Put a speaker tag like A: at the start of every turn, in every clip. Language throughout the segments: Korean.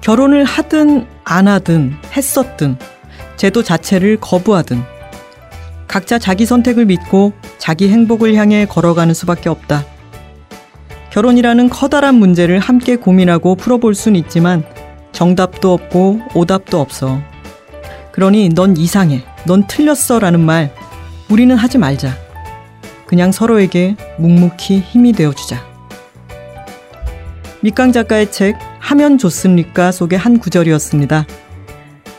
A: 결혼을 하든 안 하든 했었든 제도 자체를 거부하든 각자 자기 선택을 믿고 자기 행복을 향해 걸어가는 수밖에 없다. 결혼이라는 커다란 문제를 함께 고민하고 풀어볼 순 있지만 정답도 없고 오답도 없어. 그러니 넌 이상해. 넌 틀렸어. 라는 말 우리는 하지 말자. 그냥 서로에게 묵묵히 힘이 되어주자. 미깡 작가의 책 하면 좋습니까 속의 한 구절이었습니다.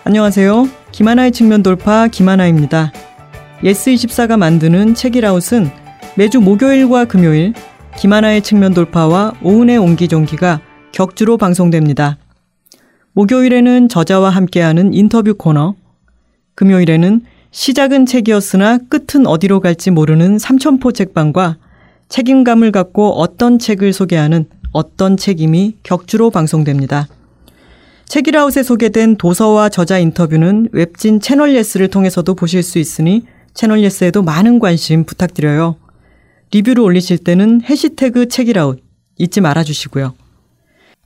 A: 안녕하세요. 김하나의 측면 돌파 김하나입니다. 예스24가 만드는 책읽아웃은 매주 목요일과 금요일 김하나의 측면 돌파와 오은의 옹기종기가 격주로 방송됩니다. 목요일에는 저자와 함께하는 인터뷰 코너, 금요일에는 시작은 책이었으나 끝은 어디로 갈지 모르는 삼천포 책방과 책임감을 갖고 어떤 책을 소개하는 어떤,책임이 격주로 방송됩니다. 책읽아웃에 소개된 도서와 저자 인터뷰는 웹진 채널 예스를 통해서도 보실 수 있으니 채널 예스에도 많은 관심 부탁드려요. 리뷰를 올리실 때는 해시태그 책읽아웃 잊지 말아주시고요.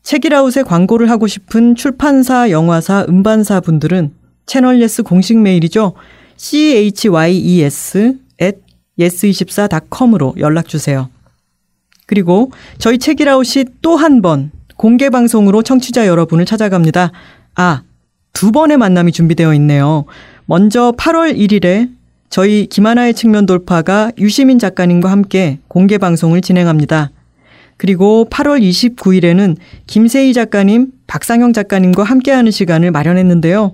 A: 책읽아웃에 광고를 하고 싶은 출판사, 영화사, 음반사 분들은 채널 예스 공식 메일이죠. chyes at yes24.com으로 연락주세요. 그리고 저희 책이라웃이 또 한 번 공개 방송으로 청취자 여러분을 찾아갑니다. 아, 두 번의 만남이 준비되어 있네요. 먼저 8월 1일에 저희 김하나의 측면 돌파가 유시민 작가님과 함께 공개 방송을 진행합니다. 그리고 8월 29일에는 김세희 작가님, 박상영 작가님과 함께하는 시간을 마련했는데요.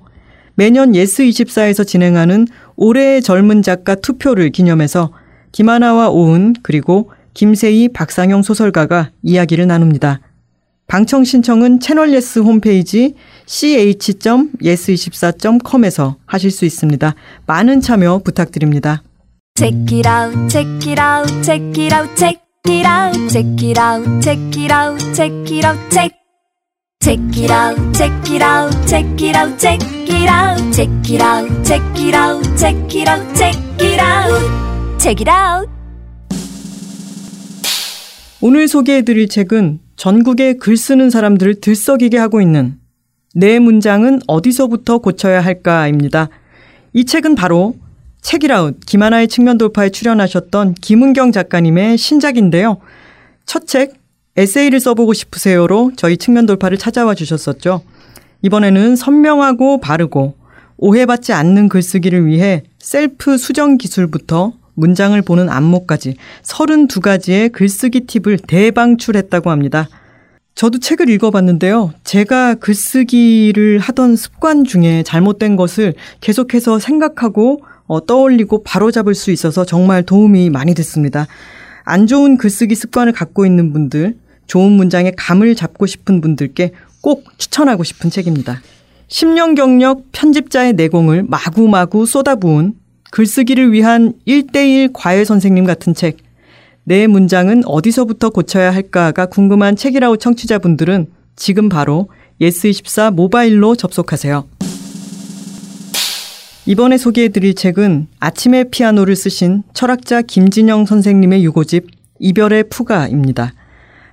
A: 매년 예스24에서 진행하는 올해의 젊은 작가 투표를 기념해서 김하나와 오은 그리고 김세희, 박상영 소설가가 이야기를 나눕니다. 방청 신청은 채널 예스 홈페이지 ch.yes24.com에서 하실 수 있습니다. 많은 참여 부탁드립니다.
B: Check it out, check it out, check it out, check it out, check it out, check it out, check it out, check. Check it out, check it out, check it out, check it out, check it out, check it out, check it out, check it out, check it out.
A: 오늘 소개해드릴 책은 전국의 글 쓰는 사람들을 들썩이게 하고 있는 내 문장은 어디서부터 고쳐야 할까입니다. 이 책은 바로 책이라웃 김하나의 측면 돌파에 출연하셨던 김은경 작가님의 신작인데요. 첫 책 에세이를 써보고 싶으세요로 저희 측면 돌파를 찾아와 주셨었죠. 이번에는 선명하고 바르고 오해받지 않는 글쓰기를 위해 셀프 수정 기술부터 문장을 보는 안목까지 32가지의 글쓰기 팁을 대방출했다고 합니다. 저도 책을 읽어봤는데요. 제가 글쓰기를 하던 습관 중에 잘못된 것을 계속해서 생각하고 어, 떠올리고 바로잡을 수 있어서 정말 도움이 많이 됐습니다. 안 좋은 글쓰기 습관을 갖고 있는 분들, 좋은 문장의 감을 잡고 싶은 분들께 꼭 추천하고 싶은 책입니다. 10년 경력 편집자의 내공을 마구마구 쏟아부은 글쓰기를 위한 1대1 과외 선생님 같은 책. 내 문장은 어디서부터 고쳐야 할까가 궁금한 책이라우 청취자분들은 지금 바로 예스24 모바일로 접속하세요. 이번에 소개해드릴 책은 아침의 피아노를 쓰신 철학자 김진영 선생님의 유고집 이별의 푸가입니다.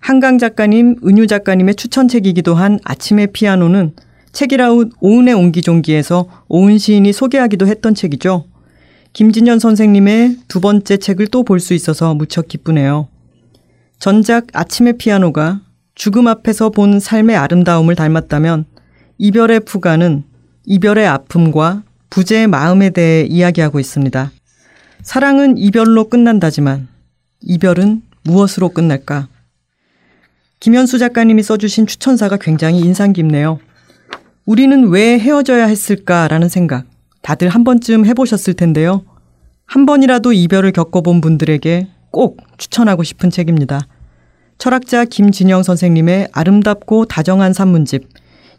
A: 한강 작가님, 은유 작가님의 추천책이기도 한 아침의 피아노는 책이라웃 오은의 옹기종기에서 오은 시인이 소개하기도 했던 책이죠. 김진현 선생님의 두 번째 책을 또 볼 수 있어서 무척 기쁘네요. 전작 아침의 피아노가 죽음 앞에서 본 삶의 아름다움을 닮았다면 이별의 푸가는 이별의 아픔과 부재의 마음에 대해 이야기하고 있습니다. 사랑은 이별로 끝난다지만 이별은 무엇으로 끝날까? 김현수 작가님이 써주신 추천사가 굉장히 인상 깊네요. 우리는 왜 헤어져야 했을까라는 생각 다들 한 번쯤 해보셨을 텐데요. 한 번이라도 이별을 겪어본 분들에게 꼭 추천하고 싶은 책입니다. 철학자 김진영 선생님의 아름답고 다정한 산문집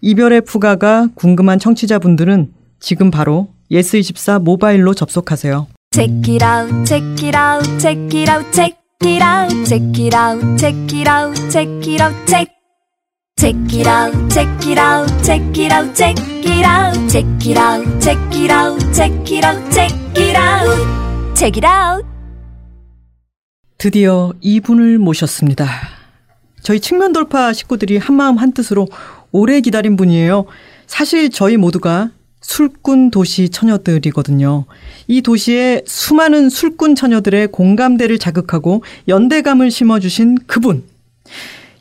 A: 이별의 푸가가 궁금한 청취자분들은 지금 바로 예스24 모바일로 접속하세요.
B: Check it out, check it out, check it out, check it out, check it out, check it out, check it out, check. Check it out, check it out, check it out, check it out, check it out, check it out, check it out, check it out, check it out.
A: 드디어 이분을 모셨습니다. 저희 측면 돌파 식구들이 한마음 한뜻으로 오래 기다린 분이에요. 사실 저희 모두가 술꾼 도시 처녀들이거든요. 이 도시에 수많은 술꾼 처녀들의 공감대를 자극하고 연대감을 심어주신 그분.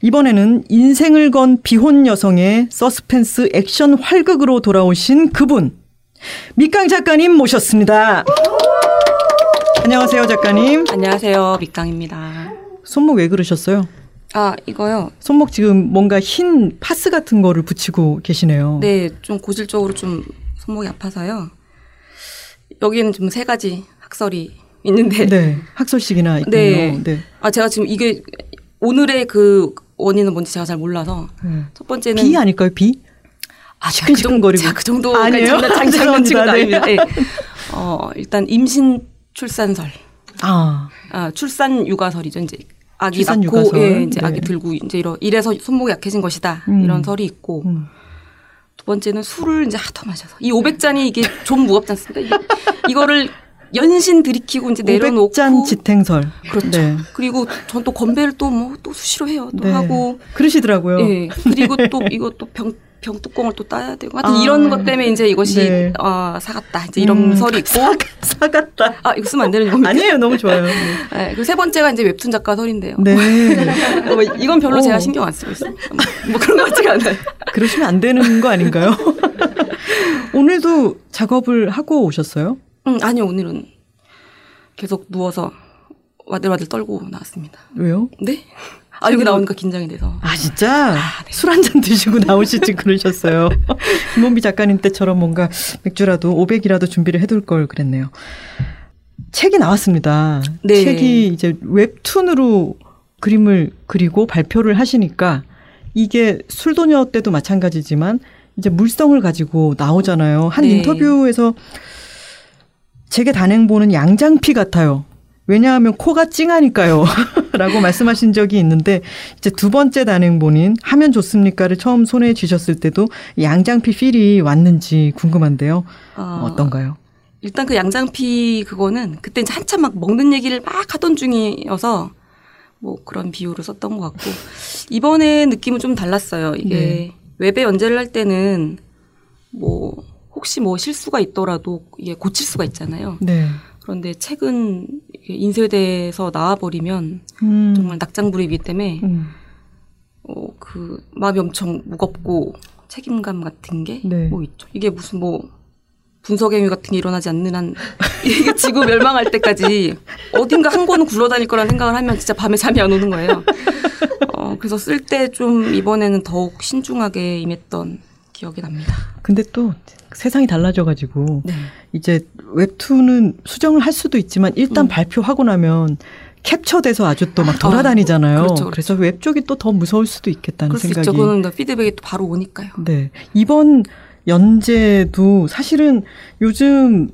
A: 이번에는 인생을 건 비혼 여성의 서스펜스 액션 활극으로 돌아오신 그분. 밑강 작가님 모셨습니다. 안녕하세요, 작가님.
C: 안녕하세요. 밑강입니다.
A: 손목 왜 그러셨어요?
C: 아, 이거요?
A: 손목 지금 뭔가 흰 파스 같은 거를 붙이고 계시네요.
C: 네, 좀 고질적으로 좀 손목이 아파서요. 여기는 좀세 가지 학설이 있는데.
A: 네. 학설식이나 있군요.
C: 네.
A: 네.
C: 아, 제가 지금 이게 오늘의 그 원인은 뭔지 제가 잘 몰라서.
A: 네.
C: 첫 번째는.
A: 비 아닐까요? 비?
C: 아, 그
A: 시큰시큰거리고.
C: 제가 그 정도
A: 아니에요?
C: 장난, 장- 장난 친구도
A: 죄송합니다.
C: 아닙니다. 네. 어, 일단 임신 출산설.
A: 아.
C: 아, 출산 육아설이죠. 이제 아기 낳고
A: 육아설.
C: 예, 이제
A: 네.
C: 아기 들고 이제 이러 이래서 손목이 약해진 것이다.
A: 음.
C: 이런 설이 있고.
A: 음.
C: 두 번째는 술을 이제 하도 마셔서 이 500잔이 이게 좀 무겁지 않습니까? 이, 이거를 연신 들이키고 이제 내려놓고
A: 500잔 지탱설.
C: 그렇죠.
A: 네.
C: 그리고 전 또 건배를 또 뭐 또 수시로 해요. 또
A: 네.
C: 하고
A: 그러시더라고요.
C: 예. 그리고 또 이거 또병 병뚜껑을 또 따야 되고 하여튼
A: 아.
C: 이런 것 때문에 이제 이것이
A: 네.
C: 어, 사갔다. 이제 이런
A: 음,
C: 설이 있고
A: 사갔다.
C: 아, 이거 쓰면 안 되는 겁니까?
A: 아니에요. 너무 좋아요. 네.
C: 네, 그리고 세 번째가 이제 웹툰 작가 설인데요.
A: 네.
C: 뭐 이건 별로
A: 오.
C: 제가 신경 안 쓰고 있어요. 뭐, 뭐 그런 것 같지가 않아요.
A: 그러시면 안 되는 거 아닌가요? 오늘도 작업을 하고 오셨어요?
C: 음, 아니요, 오늘은 계속 누워서 와들와들 떨고 나왔습니다.
A: 왜요?
C: 네? 아, 여기 나오니까 긴장이 돼서.
A: 아 진짜
C: 네.
A: 술한 잔 드시고 나오실지 그러셨어요. 김원비 작가님 때처럼 뭔가 맥주라도 500이라도 준비를 해둘 걸 그랬네요. 책이 나왔습니다.
C: 네.
A: 책이 이제 웹툰으로 그림을 그리고 발표를 하시니까 이게 술도녀 때도 마찬가지지만 이제 물성을 가지고 나오잖아요. 한
C: 네.
A: 인터뷰에서 제게 단행본은 양장피 같아요. 왜냐하면 코가 찡하니까요. 라고 말씀하신 적이 있는데 이제 두 번째 단행본인 하면 좋습니까를 처음 손에 쥐셨을 때도 양장피 필이 왔는지 궁금한데요.
C: 어,
A: 어떤가요?
C: 일단 그 양장피 그거는 그때 이제 한참 막 먹는 얘기를 막 하던 중이어서 뭐 그런 비유를 썼던 것 같고 이번에 느낌은 좀 달랐어요. 이게
A: 네.
C: 웹에 연재를 할 때는 뭐 혹시 뭐 실수가 있더라도 이게 고칠 수가 있잖아요.
A: 네.
C: 그런데 책은 이게 인쇄돼서 나와버리면
A: 음.
C: 정말 낙장불입이기 때문에
A: 음.
C: 어, 그 마음이 엄청 무겁고 책임감 같은 게뭐
A: 네.
C: 있죠. 이게 무슨 뭐 분석 행위 같은 게 일어나지 않는 한 이게 지구 멸망할 때까지 어딘가 한 권은 굴러다닐 거라는 생각을 하면 진짜 밤에 잠이 안 오는 거예요. 어, 그래서 쓸 때 좀 이번에는 더욱 신중하게 임했던 기억이 납니다.
A: 근데 또 세상이 달라져가지고
C: 네.
A: 이제 웹툰은 수정을 할 수도 있지만 일단
C: 음.
A: 발표하고 나면 캡처돼서 아주 또 막 돌아다니잖아요.
C: 아, 그렇죠, 그렇죠.
A: 그래서 웹 쪽이 또 더 무서울 수도 있겠다는 생각이.
C: 있죠. 그거는 또 피드백이 또 바로 오니까요.
A: 네. 이번 연재도 사실은 요즘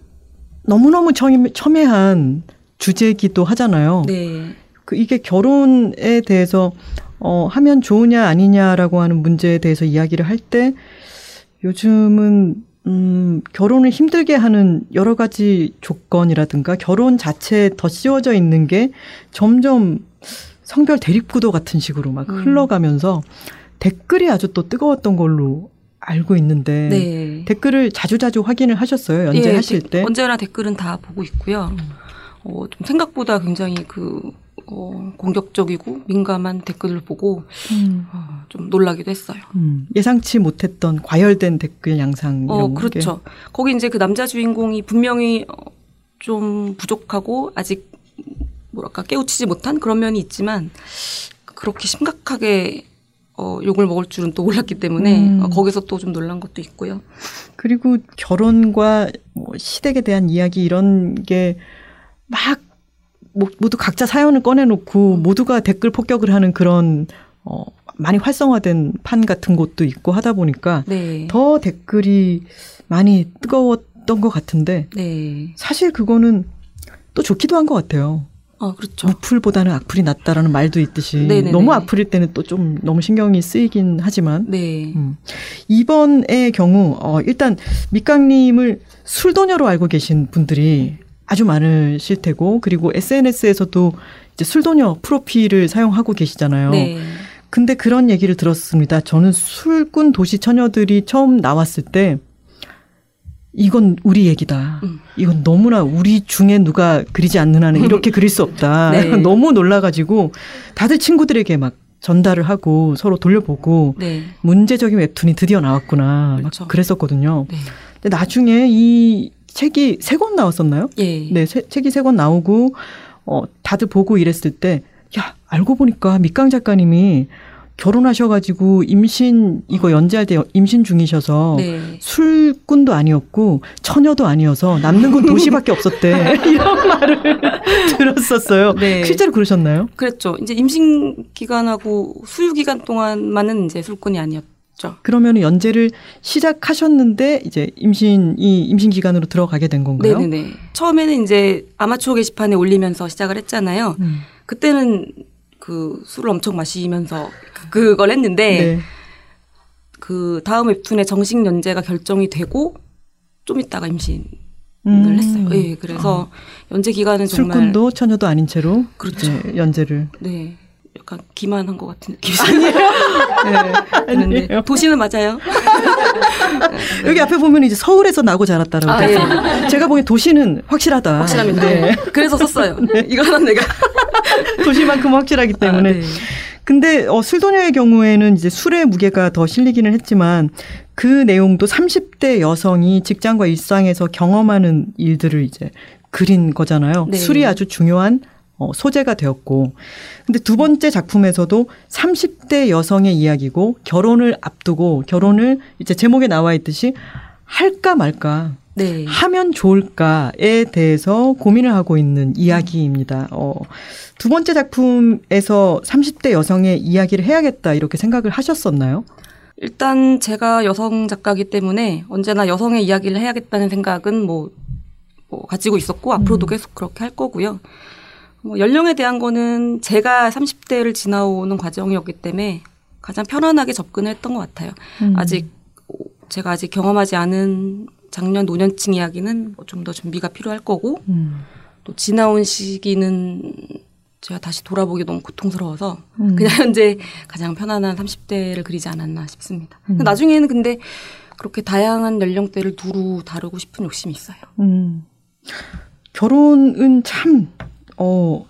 A: 너무너무 첨예, 첨예한 주제기도 하잖아요.
C: 네.
A: 그 이게 결혼에 대해서 어 하면 좋으냐 아니냐라고 하는 문제에 대해서 이야기를 할 때 요즘은 음 결혼을 힘들게 하는 여러 가지 조건이라든가 결혼 자체에 더 씌워져 있는 게 점점 성별 대립구도 같은 식으로 막
C: 음.
A: 흘러가면서 댓글이 아주 또 뜨거웠던 걸로 알고 있는데
C: 네.
A: 댓글을 자주자주 확인을 하셨어요 연재하실
C: 데-
A: 때
C: 언제나 댓글은 다 보고 있고요. 어, 좀 생각보다 굉장히 그 어, 공격적이고 민감한 댓글을 보고
A: 음.
C: 어, 좀 놀라기도 했어요.
A: 음, 예상치 못했던 과열된 댓글 양상
C: 어,
A: 이런 게.
C: 그렇죠. 거기 이제 그 남자 주인공이 분명히 어, 좀 부족하고 아직 뭐랄까 깨우치지 못한 그런 면이 있지만 그렇게 심각하게 어, 욕을 먹을 줄은 또 몰랐기 때문에
A: 음.
C: 어, 거기서 또 좀 놀란 것도 있고요.
A: 그리고 결혼과 뭐 시댁에 대한 이야기 이런 게 막 모두 각자 사연을 꺼내놓고 모두가 댓글 폭격을 하는 그런 어 많이 활성화된 판 같은 곳도 있고 하다 보니까
C: 네.
A: 더 댓글이 많이 뜨거웠던 것 같은데
C: 네.
A: 사실 그거는 또 좋기도 한 것 같아요.
C: 어, 그렇죠.
A: 무풀보다는 악플이 낫다라는 말도 있듯이
C: 네네네.
A: 너무 악플일 때는 또 좀 너무 신경이 쓰이긴 하지만
C: 네.
A: 음. 이번의 경우 어 일단 밑강님을 술도녀로 알고 계신 분들이 아주 많으실 테고 그리고 SNS에서도 이제 술도녀 프로필을 사용하고 계시잖아요.
C: 네.
A: 근데 그런 얘기를 들었습니다. 저는 술꾼 도시 처녀들이 처음 나왔을 때 이건 우리 얘기다.
C: 음.
A: 이건 너무나 우리 중에 누가 그리지 않는 한은 이렇게 그릴 수 없다.
C: 네.
A: 너무 놀라가지고 다들 친구들에게 막 전달을 하고 서로 돌려보고
C: 네.
A: 문제적인 웹툰이 드디어 나왔구나.
C: 그렇죠.
A: 막 그랬었거든요.
C: 네.
A: 근데 나중에 이 책이 세 권 나왔었나요?
C: 예.
A: 네, 세- 책이 세 권 나오고 어 다들 보고 이랬을 때 야, 알고 보니까 밑강 작가님이 결혼하셔가지고 임신 이거 연재할 때 임신 중이셔서
C: 네.
A: 술꾼도 아니었고 처녀도 아니어서 남는 건 도시밖에 없었대 이런 말을 들었었어요.
C: 네.
A: 실제로 그러셨나요?
C: 그랬죠. 이제 임신 기간하고 수유 기간 동안만은 이제 술꾼이 아니었 죠.
A: 그러면 연재를 시작하셨는데 이제 임신이 임신 기간으로 들어가게 된 건가요?
C: 네네네. 처음에는 이제 아마추어 게시판에 올리면서 시작을 했잖아요.
A: 음.
C: 그때는 그 술을 엄청 마시면서 그- 그걸 했는데
A: 네.
C: 그 다음 웹툰의 정식 연재가 결정이 되고 좀 있다가 임신을
A: 음.
C: 했어요. 예, 그래서 연재 기간은 정말
A: 술꾼도 처녀도 아닌 채로
C: 그렇죠.
A: 연재를
C: 네. 약간 기만한 것 같은 느낌이 네, 드는데
A: 아니에요.
C: 도시는 맞아요.
A: 여기 앞에 보면 이제 서울에서 나고 자랐다라고
C: 아,
A: 돼
C: 예.
A: 제가 보기엔 도시는 확실하다.
C: 확실합니다.
A: 네.
C: 그래서 썼어요. 이거 하나 내가
A: 도시만큼 확실하기 때문에.
C: 아, 네.
A: 근데 어, 술도녀의 경우에는 이제 술의 무게가 더 실리기는 했지만 그 내용도 30대 여성이 직장과 일상에서 경험하는 일들을 이제 그린 거잖아요.
C: 네.
A: 술이 아주 중요한 어, 소재가 되었고. 근데 두 번째 작품에서도 30대 여성의 이야기고 결혼을 앞두고 결혼을 이제 제목에 나와 있듯이 할까 말까
C: 네.
A: 하면 좋을까에 대해서 고민을 하고 있는 이야기입니다. 어, 두 번째 작품에서 30대 여성의 이야기를 해야겠다 이렇게 생각을 하셨었나요?
C: 일단 제가 여성 작가이기 때문에 언제나 여성의 이야기를 해야겠다는 생각은 뭐, 뭐 가지고 있었고 앞으로도 계속 그렇게 할 거고요. 뭐 연령에 대한 거는 제가 30대를 지나오는 과정이었기 때문에 가장 편안하게 접근했던 것 같아요.
A: 음.
C: 아직 제가 아직 경험하지 않은 작년 노년층 이야기는 뭐 좀더 준비가 필요할 거고
A: 음.
C: 또 지나온 시기는 제가 다시 돌아보기 너무 고통스러워서
A: 음.
C: 그냥 현재 가장 편안한 30대를 그리지 않았나 싶습니다.
A: 음.
C: 나중에는 근데 그렇게 다양한 연령대를 두루 다루고 싶은 욕심이 있어요.
A: 음. 결혼은 참, 어,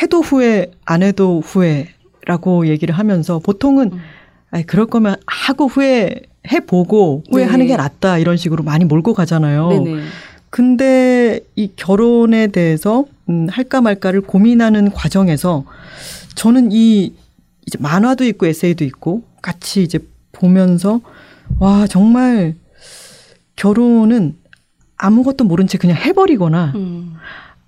A: 해도 후회, 안 해도 후회라고 얘기를 하면서 보통은,
C: 음.
A: 아이, 그럴 거면 하고 후회, 해보고 후회하는
C: 네.
A: 게 낫다 이런 식으로 많이 몰고 가잖아요.
C: 네네.
A: 근데 이 결혼에 대해서 음, 할까 말까를 고민하는 과정에서 저는 이 이제 만화도 있고 에세이도 있고 같이 이제 보면서 와 정말 결혼은 아무것도 모른 채 그냥 해버리거나
C: 음.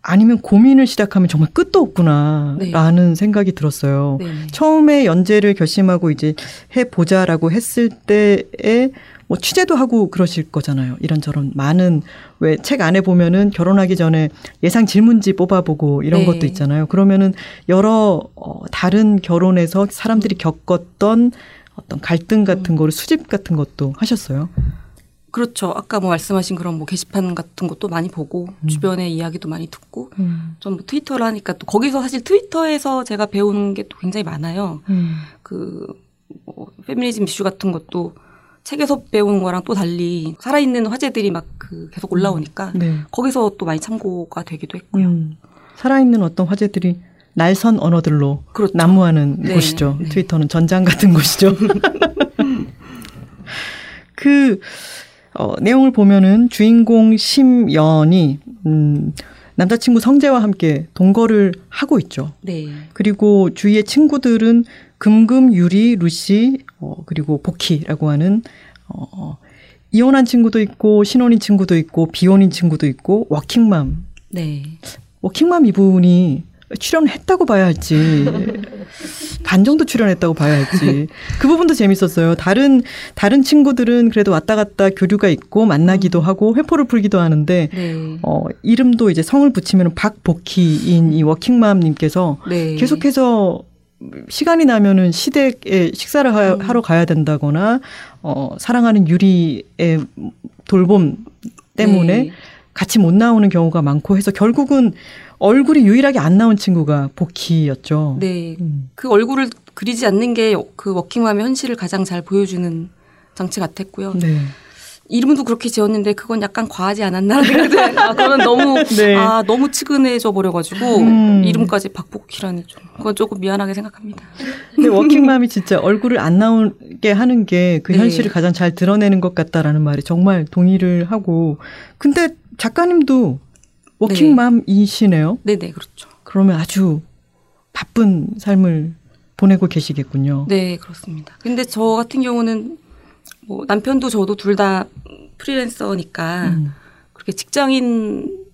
A: 아니면 고민을 시작하면 정말 끝도 없구나라는 생각이 들었어요.
C: 네네.
A: 처음에 연재를 결심하고 이제 해보자라고 했을 때에 뭐 취재도 하고 그러실 거잖아요. 이런저런 많은 왜 책 안에 보면은 결혼하기 전에 예상 질문지 뽑아보고 이런
C: 네.
A: 것도 있잖아요. 그러면은 여러 어, 다른 결혼에서 사람들이 겪었던 어떤 갈등 같은 거를 수집 같은 것도 하셨어요.
C: 그렇죠. 아까 뭐 말씀하신 그런 뭐 게시판 같은 것도 많이 보고
A: 음.
C: 주변의 이야기도 많이 듣고 전뭐 트위터를 하니까 또 거기서 사실 트위터에서 제가 배우는 게 또 굉장히 많아요.
A: 음.
C: 그 뭐, 페미니즘 이슈 같은 것도 책에서 배우는 거랑 또 달리 살아있는 화제들이 막 그 계속 올라오니까
A: 네.
C: 거기서 또 많이 참고가 되기도 했고요.
A: 음. 살아있는 어떤 화제들이 날선 언어들로
C: 그렇죠.
A: 난무하는
C: 네,
A: 곳이죠.
C: 네.
A: 트위터는 전장 같은 곳이죠. 그 어, 내용을 보면은 주인공 심연이 음, 남자친구 성재와 함께 동거를 하고 있죠.
C: 네.
A: 그리고 주위의 친구들은 금금, 유리, 루시, 어, 그리고 복희라고 하는 어, 이혼한 친구도 있고 신혼인 친구도 있고 비혼인 친구도 있고 워킹맘
C: 네.
A: 워킹맘 이분이 출연했다고 봐야 할지 반 정도 출연했다고 봐야 할지 그 부분도 재밌었어요. 다른 다른 친구들은 그래도 왔다 갔다 교류가 있고 만나기도 하고 회포를 풀기도 하는데
C: 네.
A: 어 이름도 이제 성을 붙이면 박복희인 이 워킹맘님께서
C: 네.
A: 계속해서 시간이 나면은 시댁에 식사를 하, 하러 가야 된다거나 어 사랑하는 유리의 돌봄 때문에
C: 네.
A: 같이 못 나오는 경우가 많고 해서 결국은 얼굴이 유일하게 안 나온 친구가 복희였죠.
C: 네.
A: 음.
C: 그 얼굴을 그리지 않는 게 그 워킹맘의 현실을 가장 잘 보여주는 장치 같았고요.
A: 네.
C: 이름도 그렇게 지었는데 그건 약간 과하지 않았나라는 생각이 아, 그거는 너무
A: 네.
C: 아 너무 측은해져 버려가지고
A: 음.
C: 이름까지 박복희라니 좀 그건 조금 미안하게 생각합니다.
A: 근데 워킹맘이 진짜 얼굴을 안 나오게 하는 게그
C: 네.
A: 현실을 가장 잘 드러내는 것 같다라는 말에 정말 동의를 하고 근데 작가님도 워킹맘이시네요.
C: 네 네 그렇죠.
A: 그러면 아주 바쁜 삶을 보내고 계시겠군요.
C: 네 그렇습니다. 근데 저 같은 경우는 뭐 남편도 저도 둘 다 프리랜서니까
A: 음.
C: 그렇게 직장인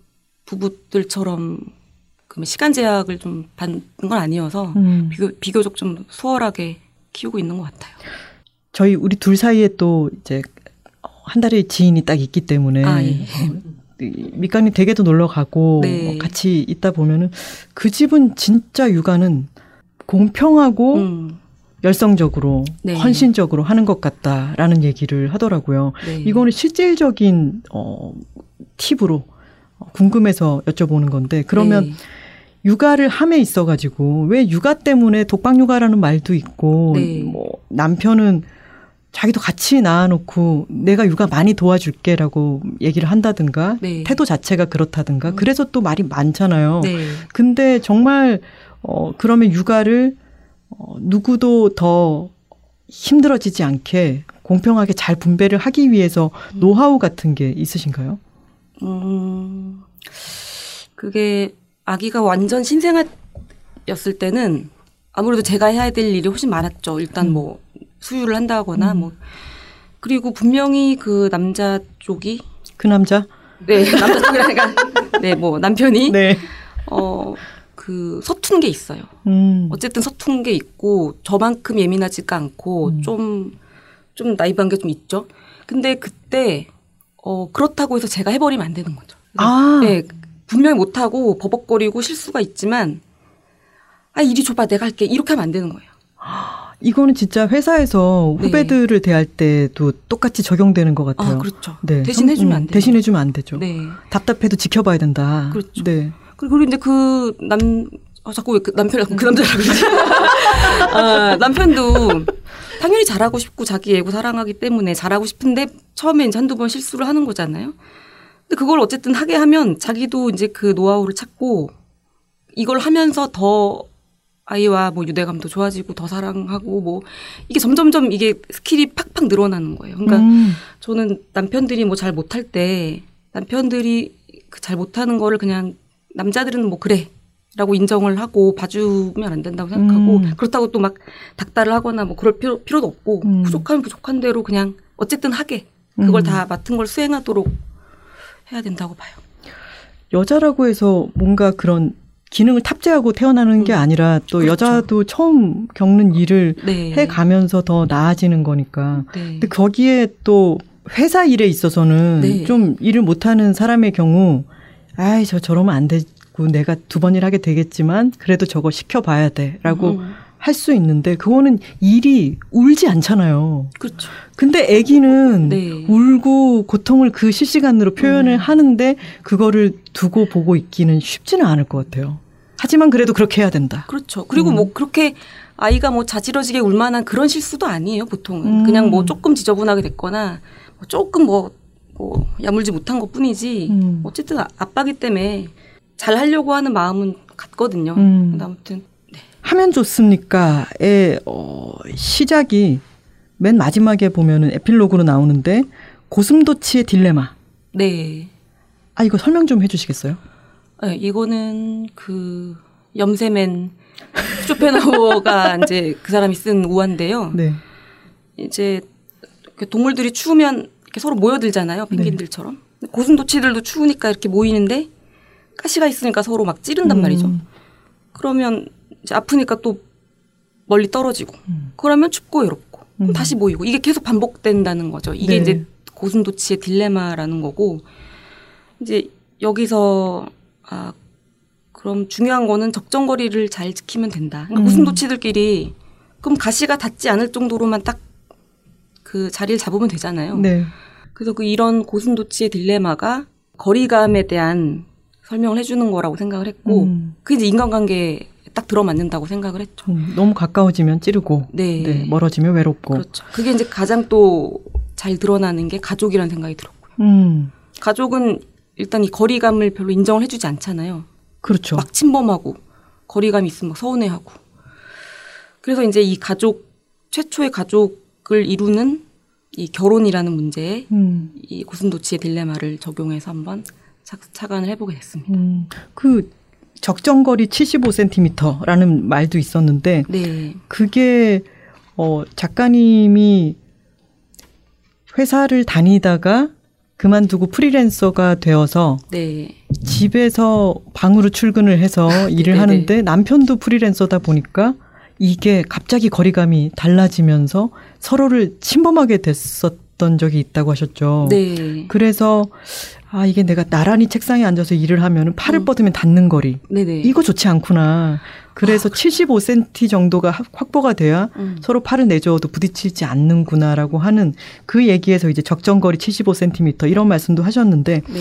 C: 부부들처럼 그 시간 제약을 좀 받는 건 아니어서
A: 음.
C: 비교, 비교적 좀 수월하게 키우고 있는 것 같아요.
A: 저희 우리 둘 사이에 또 이제 한 달의 지인이 딱 있기 때문에
C: 아, 예.
A: 이 밑간이 댁에도 놀러 가고
C: 네.
A: 어, 같이 있다 보면은 그 집은 진짜 육아는 공평하고
C: 음,
A: 열성적으로
C: 네.
A: 헌신적으로 하는 것 같다라는 얘기를 하더라고요.
C: 네.
A: 이거는 실질적인 어 팁으로 어, 궁금해서 여쭤보는 건데 그러면
C: 네.
A: 육아를 함에 있어 가지고 왜 육아 때문에 독박 육아라는 말도 있고
C: 네.
A: 뭐 남편은 자기도 같이 낳아놓고 내가 육아 많이 도와줄게라고 얘기를 한다든가
C: 네.
A: 태도 자체가 그렇다든가 그래서 또 말이 많잖아요.
C: 네.
A: 근데 정말 어 그러면 육아를 어 누구도 더 힘들어지지 않게 공평하게 잘 분배를 하기 위해서 노하우 같은 게 있으신가요?
C: 음, 그게 아기가 완전 신생아였을 때는 아무래도 제가 해야 될 일이 훨씬 많았죠. 일단 뭐 수유를 한다거나 뭐 그리고 분명히 그 남자 쪽이
A: 그 남자?
C: 네 남자 쪽이라니까 네뭐 남편이
A: 네.
C: 어그 서툰 게 있어요.
A: 음.
C: 어쨌든 서툰 게 있고 저만큼 예민하지가 않고
A: 음.
C: 좀좀 나이브한 게좀 있죠. 근데 그때 어 그렇다고 해서 제가 해버리면 안 되는 거죠.
A: 아.
C: 네, 분명히 못하고 버벅거리고 실수가 있지만 아 이리 줘봐 내가 할게 이렇게 하면 안 되는 거예요.
A: 이거는 진짜 회사에서
C: 네.
A: 후배들을 대할 때도 똑같이 적용되는 것 같아요.
C: 아 그렇죠.
A: 네.
C: 대신 해주면 안
A: 음,
C: 돼요.
A: 대신 해주면 안 되죠.
C: 네.
A: 답답해도 지켜봐야 된다.
C: 그렇죠.
A: 네.
C: 그리고 이제 그 남, 아, 자꾸 왜그 남편이 그 남자라고 그러지? 아, 남편도 당연히 잘하고 싶고 자기 애고 사랑하기 때문에 잘하고 싶은데 처음에 이제 한두 번 실수를 하는 거잖아요. 근데 그걸 어쨌든 하게 하면 자기도 이제 그 노하우를 찾고 이걸 하면서 더 아이와 뭐 유대감도 좋아지고 더 사랑하고 뭐 이게 점점점 이게 스킬이 팍팍 늘어나는 거예요. 그러니까
A: 음.
C: 저는 남편들이 뭐 잘 못할 때 남편들이 그잘 못하는 거를 그냥 남자들은 뭐 그래 라고 인정을 하고 봐주면 안 된다고 생각하고
A: 음.
C: 그렇다고 또 막 닥달을 하거나 뭐 그럴 필요, 필요도 없고
A: 음.
C: 부족하면 부족한 대로 그냥 어쨌든 하게 그걸
A: 음.
C: 다 맡은 걸 수행하도록 해야 된다고 봐요.
A: 여자라고 해서 뭔가 그런 기능을 탑재하고 태어나는 게
C: 음.
A: 아니라 또
C: 그렇죠.
A: 여자도 처음 겪는 일을
C: 네.
A: 해 가면서 더 나아지는 거니까.
C: 네.
A: 근데 거기에 또 회사 일에 있어서는
C: 네.
A: 좀 일을 못하는 사람의 경우, 아이 저 저러면 안 되고 내가 두 번 일하게 되겠지만 그래도 저거 시켜봐야 돼 라고
C: 음.
A: 할 수 있는데 그거는 일이 울지 않잖아요.
C: 그렇죠.
A: 근데 아기는
C: 네.
A: 울고 고통을 그 실시간으로 표현을
C: 음.
A: 하는데 그거를 두고 보고 있기는 쉽지는 않을 것 같아요. 하지만 그래도 그렇게 해야 된다.
C: 그렇죠. 그리고
A: 음.
C: 뭐 그렇게 아이가 뭐 자지러지게 울 만한 그런 실수도 아니에요, 보통은.
A: 음.
C: 그냥 뭐 조금 지저분하게 됐거나 뭐 조금 뭐, 뭐 야물지 못한 것 뿐이지.
A: 음.
C: 어쨌든 아- 아빠기 때문에 잘 하려고 하는 마음은 같거든요.
A: 음.
C: 아무튼
A: 하면 좋습니까의 어, 시작이 맨 마지막에 보면은 에필로그로 나오는데 고슴도치의 딜레마.
C: 네.
A: 아 이거 설명 좀 해주시겠어요?
C: 네, 이거는 그 염세맨 쇼펜하우어가 이제 그 사람이 쓴 우화인데요.
A: 네.
C: 이제 이렇게 동물들이 추우면 이렇게 서로 모여들잖아요.
A: 네.
C: 펭귄들처럼. 근데 고슴도치들도 추우니까 이렇게 모이는데 가시가 있으니까 서로 막 찌른단
A: 음.
C: 말이죠. 그러면 아프니까 또 멀리 떨어지고
A: 음.
C: 그러면 춥고 외롭고
A: 음.
C: 다시 모이고 이게 계속 반복된다는 거죠. 이게
A: 네.
C: 이제 고슴도치의 딜레마라는 거고 이제 여기서 아 그럼 중요한 거는 적정거리를 잘 지키면 된다. 그러니까
A: 음.
C: 고슴도치들끼리 그럼 가시가 닿지 않을 정도로만 딱 그 자리를 잡으면 되잖아요.
A: 네.
C: 그래서 그 이런 고슴도치의 딜레마가 거리감에 대한 설명을 해주는 거라고 생각을 했고
A: 음.
C: 그게 이제 인간관계에 딱딱 들어맞는다고 생각을 했죠.
A: 음, 너무 가까워지면 찌르고
C: 네.
A: 네, 멀어지면 외롭고.
C: 그렇죠. 그게 이제 가장 또 잘 드러나는 게 가족이라는 생각이 들었고요.
A: 음.
C: 가족은 일단 이 거리감을 별로 인정을 해주지 않잖아요.
A: 그렇죠.
C: 막 침범하고 거리감이 있으면 막 서운해하고. 그래서 이제 이 가족 최초의 가족을 이루는 이 결혼이라는 문제에
A: 음.
C: 이 고슴도치의 딜레마를 적용해서 한번 착, 착안을 해보게 됐습니다.
A: 음. 그 적정거리 75cm라는 말도 있었는데
C: 네,
A: 그게 어 작가님이 회사를 다니다가 그만두고 프리랜서가 되어서
C: 네,
A: 집에서 방으로 출근을 해서 일을
C: 네네.
A: 하는데 남편도 프리랜서다 보니까 이게 갑자기 거리감이 달라지면서 서로를 침범하게 됐었던 적이 있다고 하셨죠.
C: 네,
A: 그래서 아 이게 내가 나란히 책상에 앉아서 일을 하면 팔을
C: 음.
A: 뻗으면 닿는 거리
C: 네, 네.
A: 이거 좋지 않구나. 그래서 75cm 정도가 확- 확보가 돼야
C: 음.
A: 서로 팔을 내줘도 부딪히지 않는구나라고 하는 그 얘기에서 이제 적정거리 75cm 이런 말씀도 하셨는데
C: 네.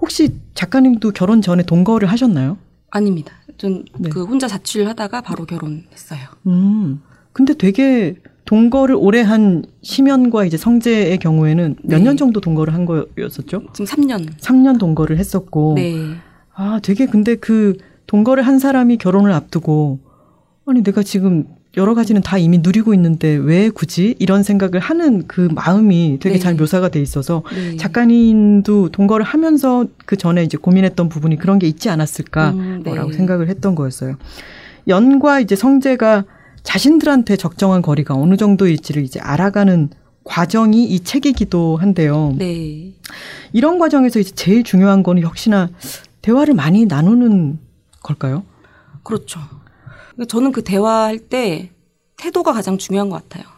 A: 혹시 작가님도 결혼 전에 동거를 하셨나요?
C: 아닙니다. 전
A: 네.
C: 그 혼자 자취를 하다가 바로 결혼했어요.
A: 음. 근데 되게 동거를 오래 한 심연과 이제 성재의 경우에는 몇
C: 네.
A: 년 정도 동거를 한 거였었죠?
C: 지금 3년.
A: 3년 동거를 했었고.
C: 네.
A: 아, 되게 근데 그 동거를 한 사람이 결혼을 앞두고 아니 내가 지금 여러 가지는 다 이미 누리고 있는데 왜 굳이 이런 생각을 하는 그 마음이 되게
C: 네.
A: 잘 묘사가 돼 있어서
C: 네.
A: 작가님도 동거를 하면서 그 전에 이제 고민했던 부분이 그런 게 있지 않았을까라고
C: 음, 네.
A: 생각을 했던 거였어요. 연과 이제 성재가 자신들한테 적정한 거리가 어느 정도일지를 이제 알아가는 과정이 이 책이기도 한데요.
C: 네.
A: 이런 과정에서 이제 제일 중요한 거는 역시나 대화를 많이 나누는 걸까요?
C: 그렇죠. 그러니까 저는 그 대화할 때 태도가 가장 중요한 것 같아요.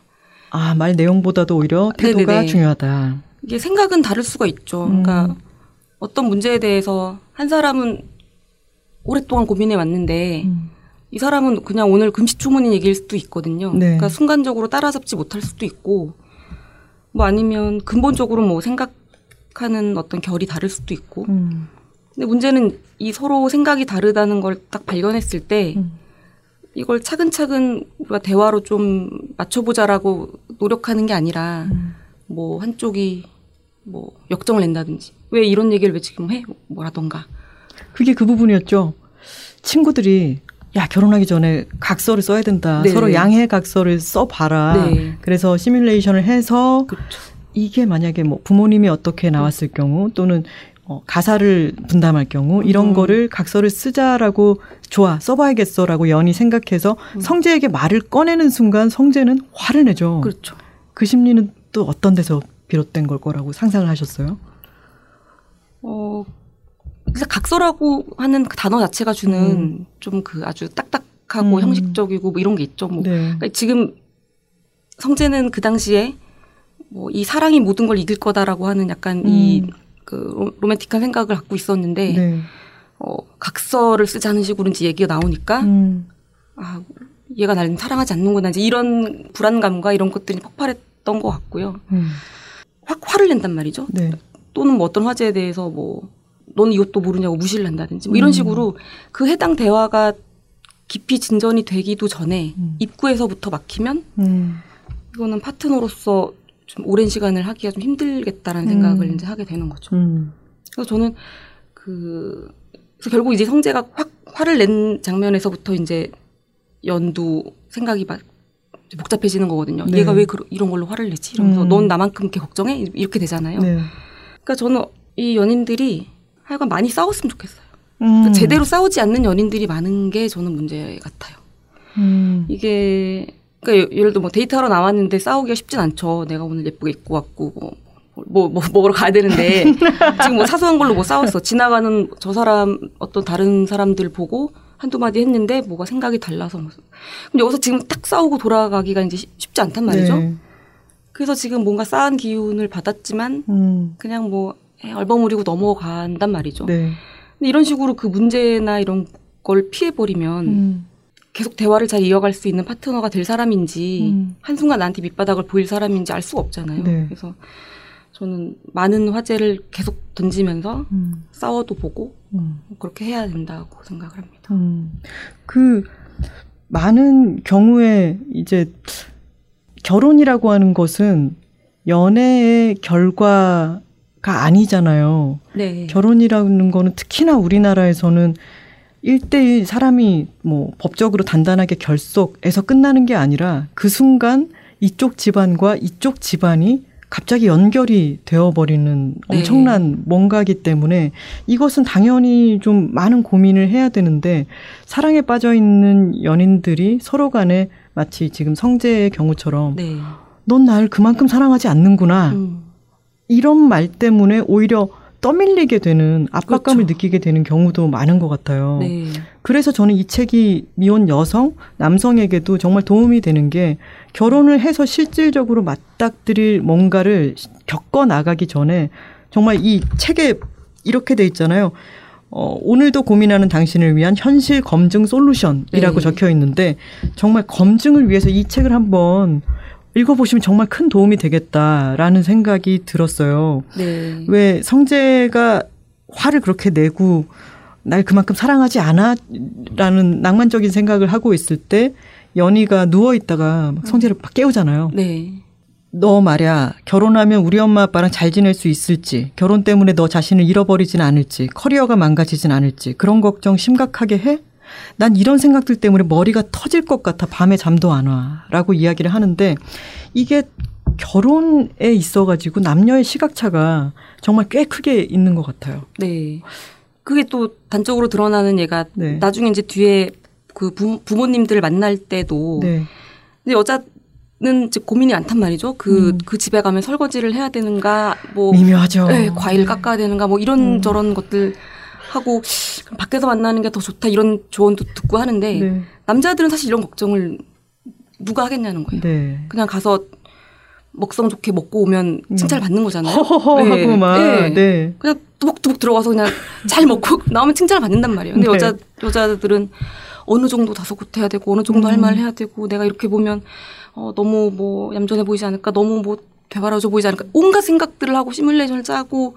A: 아, 말 내용보다도 오히려 태도가
C: 네네네.
A: 중요하다.
C: 이게 생각은 다를 수가 있죠. 그러니까
A: 음.
C: 어떤 문제에 대해서 한 사람은 오랫동안 고민해 왔는데
A: 음.
C: 이 사람은 그냥 오늘 금시초문인 얘기일 수도 있거든요.
A: 네.
C: 그러니까 순간적으로 따라잡지 못할 수도 있고 뭐 아니면 근본적으로 뭐 생각하는 어떤 결이 다를 수도 있고
A: 음.
C: 근데 문제는 이 서로 생각이 다르다는 걸 딱 발견했을 때
A: 음.
C: 이걸 차근차근 우리가 대화로 좀 맞춰보자라고 노력하는 게 아니라
A: 음.
C: 뭐 한쪽이 뭐 역정을 낸다든지 왜 이런 얘기를 왜 지금 해 뭐라던가
A: 그게 그 부분이었죠. 친구들이 야 결혼하기 전에 각서를 써야 된다.
C: 네.
A: 서로 양해 각서를 써봐라.
C: 네.
A: 그래서 시뮬레이션을 해서
C: 그렇죠.
A: 이게 만약에 뭐 부모님이 어떻게 나왔을 경우 또는 어, 가사를 분담할 경우 이런
C: 음.
A: 거를 각서를 쓰자라고 좋아 써봐야겠어라고 연이 생각해서
C: 음.
A: 성재에게 말을 꺼내는 순간 성재는 화를 내죠.
C: 그렇죠.
A: 그 심리는 또 어떤 데서 비롯된 걸 거라고 상상을 하셨어요?
C: 어, 그래서 각서라고 하는 그 단어 자체가 주는 좀그 아주 딱딱하고
A: 음.
C: 형식적이고 뭐 이런 게 있죠. 뭐
A: 네.
C: 그러니까 지금 성재는 그 당시에 뭐 이 사랑이 모든 걸 이길 거다라고 하는 약간 이
A: 음.
C: 그 로맨틱한 생각을 갖고 있었는데
A: 네.
C: 어, 각서를 쓰자는 식으로 이제 얘기가 나오니까
A: 음.
C: 아 얘가 날 사랑하지 않는구나 이제 이런 불안감과 이런 것들이 폭발했던 것 같고요.
A: 음.
C: 확 화를 낸단 말이죠.
A: 네.
C: 또는 뭐 어떤 화제에 대해서 뭐 넌 이것도 모르냐고 무시를 한다든지 뭐 이런
A: 음.
C: 식으로 그 해당 대화가 깊이 진전이 되기도 전에
A: 음.
C: 입구에서부터 막히면
A: 음.
C: 이거는 파트너로서 좀 오랜 시간을 하기가 좀 힘들겠다라는
A: 음.
C: 생각을 이제 하게 되는 거죠.
A: 음.
C: 그래서 저는 그 그래서 결국 이제 성재가 확 화를 낸 장면에서부터 이제 연두 생각이 막 복잡해지는 거거든요.
A: 네.
C: 얘가 왜 그러- 이런 걸로 화를 내지? 이러면서
A: 음.
C: 넌 나만큼 이렇게 걱정해? 이렇게 되잖아요.
A: 네.
C: 그러니까 저는 이 연인들이 하여간 많이 싸웠으면 좋겠어요.
A: 음.
C: 그러니까 제대로 싸우지 않는 연인들이 많은 게 저는 문제 같아요.
A: 음.
C: 이게 그러니까 예- 예를 들어 뭐 데이트하러 나왔는데 싸우기가 쉽진 않죠. 내가 오늘 예쁘게 입고 왔고 뭐. 뭐, 뭐, 먹으러 가야 되는데, 지금 뭐 사소한 걸로 뭐 싸웠어. 지나가는 저 사람, 어떤 다른 사람들 보고 한두 마디 했는데 뭐가 생각이 달라서. 뭐. 근데 여기서 지금 딱 싸우고 돌아가기가 이제 쉽- 쉽지 않단 말이죠.
A: 네.
C: 그래서 지금 뭔가 쌓은 기운을 받았지만
A: 음.
C: 그냥 뭐 에, 얼버무리고 넘어간단 말이죠.
A: 네.
C: 근데 이런 식으로 그 문제나 이런 걸 피해버리면
A: 음.
C: 계속 대화를 잘 이어갈 수 있는 파트너가 될 사람인지
A: 음.
C: 한순간 나한테 밑바닥을 보일 사람인지 알 수가 없잖아요.
A: 네.
C: 그래서 저는 많은 화제를 계속 던지면서
A: 음,
C: 싸워도 보고
A: 음,
C: 그렇게 해야 된다고 생각을 합니다.
A: 음. 그 많은 경우에 이제 결혼이라고 하는 것은 연애의 결과 가 아니잖아요.
C: 네.
A: 결혼이라는 거는 특히나 우리나라에서는 일대일 사람이 뭐 법적으로 단단하게 결속해서 끝나는 게 아니라 그 순간 이쪽 집안과 이쪽 집안이 갑자기 연결이 되어버리는
C: 네.
A: 엄청난 뭔가이기 때문에 이것은 당연히 좀 많은 고민을 해야 되는데 사랑에 빠져 있는 연인들이 서로 간에 마치 지금 성재의 경우처럼
C: 네.
A: 넌 날 그만큼 사랑하지 않는구나.
C: 음.
A: 이런 말 때문에 오히려 떠밀리게 되는 압박감을
C: 그렇죠.
A: 느끼게 되는 경우도 많은 것 같아요.
C: 네.
A: 그래서 저는 이 책이 미혼 여성, 남성에게도 정말 도움이 되는 게 결혼을 해서 실질적으로 맞닥뜨릴 뭔가를 겪어 나가기 전에 정말 이 책에 이렇게 돼 있잖아요. 어, 오늘도 고민하는 당신을 위한 현실 검증 솔루션이라고
C: 네.
A: 적혀 있는데 정말 검증을 위해서 이 책을 한번 읽어보시면 정말 큰 도움이 되겠다라는 생각이 들었어요.
C: 네.
A: 왜 성재가 화를 그렇게 내고 날 그만큼 사랑하지 않아? 라는 낭만적인 생각을 하고 있을 때 연희가 누워 있다가 막 성재를 막 깨우잖아요.
C: 네.
A: 너 말야 결혼하면 우리 엄마 아빠랑 잘 지낼 수 있을지 결혼 때문에 너 자신을 잃어버리진 않을지 커리어가 망가지진 않을지 그런 걱정 심각하게 해? 난 이런 생각들 때문에 머리가 터질 것 같아 밤에 잠도 안 와. 라고 이야기를 하는데 이게 결혼에 있어가지고 남녀의 시각차가 정말 꽤 크게 있는 것 같아요.
C: 네. 그게 또 단적으로 드러나는 얘가
A: 네.
C: 나중에 이제 뒤에 그 부, 부모님들 만날 때도
A: 네.
C: 근데 여자 는 이제 고민이 많단 말이죠. 그,
A: 음.
C: 그 집에 가면 설거지를 해야 되는가, 뭐,
A: 미묘하죠.
C: 네, 과일 깎아야 되는가, 뭐 이런
A: 음.
C: 저런 것들 하고 밖에서 만나는 게 더 좋다 이런 조언도 듣고 하는데
A: 네.
C: 남자들은 사실 이런 걱정을 누가 하겠냐는 거예요.
A: 네.
C: 그냥 가서 먹성 좋게 먹고 오면
A: 음.
C: 칭찬 받는 거잖아요.
A: 허허허
C: 네. 네.
A: 네.
C: 그냥 뚜벅뚜벅 들어가서 그냥 잘 먹고 나오면 칭찬을 받는단 말이에요. 근데
A: 네.
C: 여자 여자들은 어느 정도 다소곳해야 되고 어느 정도 할
A: 음.
C: 말 해야 되고 내가 이렇게 보면 어 너무 뭐 얌전해 보이지 않을까 너무 뭐 되바라져 보이지 않을까 온갖 생각들을 하고 시뮬레이션을 짜고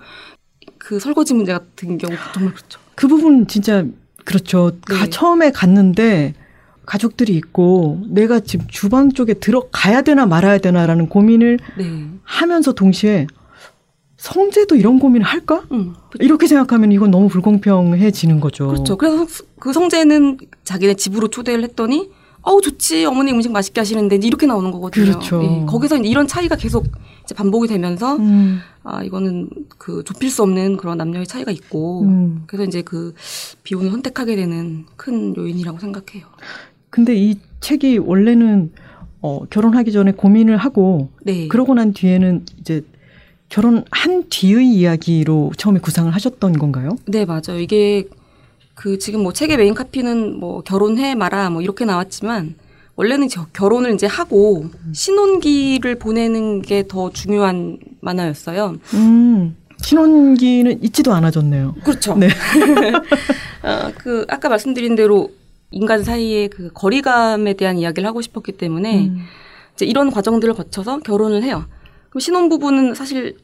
C: 그 설거지 문제 같은 경우 정말 그렇죠.
A: 그 부분 진짜 그렇죠. 가-
C: 네.
A: 처음에 갔는데 가족들이 있고 내가 지금 주방 쪽에 들어가야 되나 말아야 되나라는 고민을
C: 네.
A: 하면서 동시에 성재도 이런 고민을 할까?
C: 음.
A: 이렇게 생각하면 이건 너무 불공평해지는 거죠.
C: 그렇죠. 그래서 성- 그 성재는 자기네 집으로 초대를 했더니 어우 좋지 어머니 음식 맛있게 하시는데 이렇게 나오는 거거든요.
A: 그렇죠.
C: 예, 거기서 이런 차이가 계속 이제 반복이 되면서
A: 음,
C: 아 이거는 그 좁힐 수 없는 그런 남녀의 차이가 있고
A: 음.
C: 그래서 이제 그 비혼을 선택하게 되는 큰 요인이라고 생각해요.
A: 근데 이 책이 원래는 어, 결혼하기 전에 고민을 하고
C: 네.
A: 그러고 난 뒤에는 이제 결혼한 뒤의 이야기로 처음에 구상을 하셨던 건가요?
C: 네 맞아요. 이게 그 지금 뭐 책의 메인 카피는 뭐 결혼해 마라 뭐 이렇게 나왔지만 원래는 저 결혼을 이제 하고 신혼기를 보내는 게 더 중요한 만화였어요.
A: 음, 신혼기는 잊지도 않아졌네요.
C: 그렇죠.
A: 네.
C: 어, 그 아까 말씀드린 대로 인간 사이의 그 거리감에 대한 이야기를 하고 싶었기 때문에
A: 음.
C: 이제 이런 과정들을 거쳐서 결혼을 해요. 그럼 신혼부부는 사실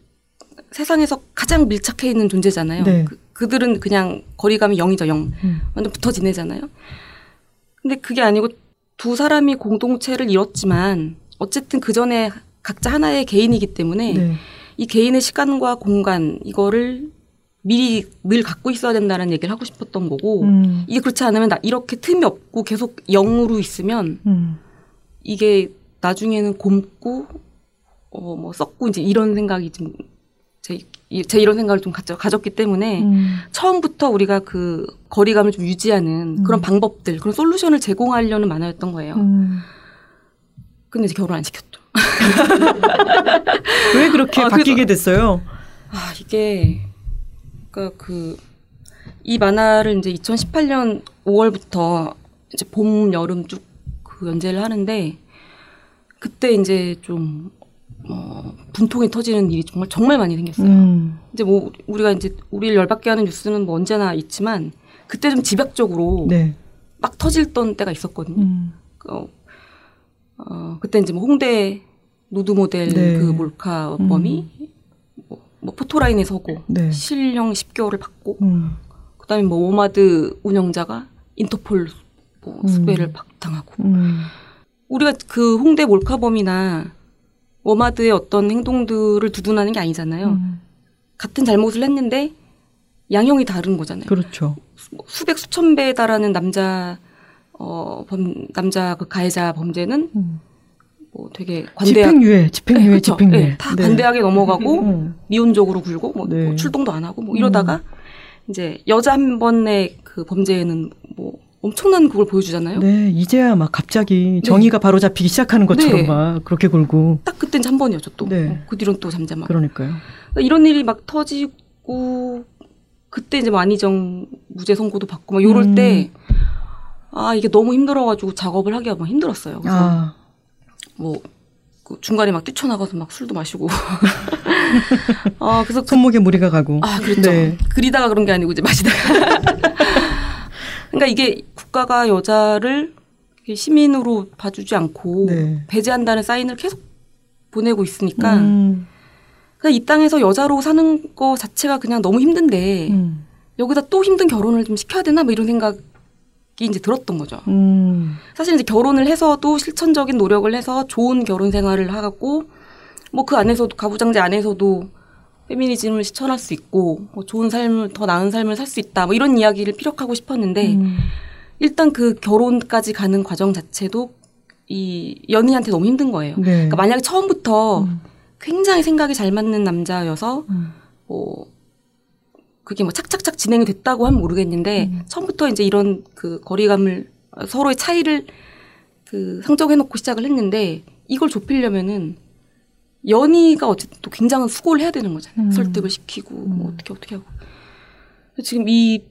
C: 세상에서 가장 밀착해 있는 존재잖아요.
A: 네.
C: 그, 그들은 그냥 거리감이 영이죠, 영.
A: 음.
C: 완전 붙어 지내잖아요. 근데 그게 아니고 두 사람이 공동체를 이뤘지만 어쨌든 그 전에 각자 하나의 개인이기 때문에
A: 네.
C: 이 개인의 시간과 공간 이거를 미리 늘 갖고 있어야 된다는 얘기를 하고 싶었던 거고
A: 음.
C: 이게 그렇지 않으면 나 이렇게 틈이 없고 계속 영으로 있으면
A: 음.
C: 이게 나중에는 곰고 어 뭐 썩고 이제 이런 생각이 좀 제, 이- 제 이런 생각을 좀 가져, 가졌기 때문에
A: 음.
C: 처음부터 우리가 그 거리감을 좀 유지하는 그런
A: 음.
C: 방법들 그런 솔루션을 제공하려는 만화였던 거예요.
A: 음.
C: 근데 이제 결혼 안 시켰죠.
A: 왜 그렇게
C: 아,
A: 바뀌게 됐어요?
C: 아 이게 그러니까 그 이 만화를 이제 2018년 5월부터 이제 봄 여름 쭉 그 연재를 하는데 그때 이제 좀 어, 분통이 터지는 일이 정말 정말 많이 생겼어요.
A: 음.
C: 이제 뭐 우리가 이제 우리를 열받게 하는 뉴스는 뭐 언제나 있지만 그때 좀 집약적으로
A: 네.
C: 막 터질던 때가 있었거든요.
A: 음.
C: 어, 어, 그때 이제 뭐 홍대 누드 모델
A: 네.
C: 그 몰카 범이 뭐뭐 포토라인에 서고
A: 네.
C: 실형 10개월을 받고
A: 음.
C: 그다음에 뭐 워마드 운영자가 인터폴 뭐
A: 음.
C: 수배를 당하고
A: 음.
C: 우리가 그 홍대 몰카 범이나 워마드의 어떤 행동들을 두둔하는 게 아니잖아요.
A: 음.
C: 같은 잘못을 했는데 양형이 다른 거잖아요.
A: 그렇죠.
C: 뭐 수백 수천 배에 달하는 남자 어 범, 남자 그 가해자 범죄는
A: 음.
C: 뭐 되게 관대하
A: 집행유예, 집행유예,
C: 그쵸?
A: 집행유예.
C: 네, 다 관대하게 넘어가고
A: 음.
C: 미온적으로 굴고 뭐,
A: 네.
C: 뭐 출동도 안 하고 뭐 이러다가 이제 여자 한 번의 그 범죄에는 뭐 엄청난 그걸 보여주잖아요.
A: 네, 이제야 막 갑자기 정의가 바로 잡히기 시작하는 것처럼
C: 네.
A: 막 그렇게 굴고.
C: 딱 그땐 한 번이었죠 또.
A: 네.
C: 어, 그 뒤로는 또 잠잠하고.
A: 그러니까요.
C: 그러니까 이런 일이 막 터지고 그때 이제 만희정 무죄 선고도 받고 막 요럴
A: 음.
C: 때 아, 이게 너무 힘들어가지고 작업을 하기가 막 힘들었어요. 그래서
A: 아,
C: 뭐, 그 중간에 막 뛰쳐나가서 막 술도 마시고. 아, 그래서 그,
A: 손목에 무리가 가고.
C: 아, 그렇죠.
A: 네.
C: 그리다가 그런 게 아니고 이제 마시다가. 그러니까 이게 국가가 여자를 시민으로 봐주지 않고
A: 네.
C: 배제한다는 사인을 계속 보내고 있으니까
A: 음,
C: 그냥 이 땅에서 여자로 사는 거 자체가 그냥 너무 힘든데
A: 음,
C: 여기다 또 힘든 결혼을 좀 시켜야 되나 뭐 이런 생각이 이제 들었던 거죠.
A: 음,
C: 사실 이제 결혼을 해서도 실천적인 노력을 해서 좋은 결혼 생활을 하고 뭐 그 안에서도 가부장제 안에서도 페미니즘을 실천할 수 있고 뭐 좋은 삶을 더 나은 삶을 살 수 있다 뭐 이런 이야기를 피력하고 싶었는데
A: 음.
C: 일단 그 결혼까지 가는 과정 자체도 이 연희한테 너무 힘든 거예요.
A: 네.
C: 그러니까 만약에 처음부터
A: 음.
C: 굉장히 생각이 잘 맞는 남자여서
A: 음.
C: 뭐 그게 뭐 착착착 진행이 됐다고 하면 모르겠는데
A: 음.
C: 처음부터 이제 이런 그 거리감을 서로의 차이를 그 상정해놓고 시작을 했는데 이걸 좁히려면은 연희가 어쨌든 또 굉장한 수고를 해야 되는 거잖아요.
A: 음.
C: 설득을 시키고 뭐
A: 음.
C: 어떻게 어떻게 하고 그래서 지금 이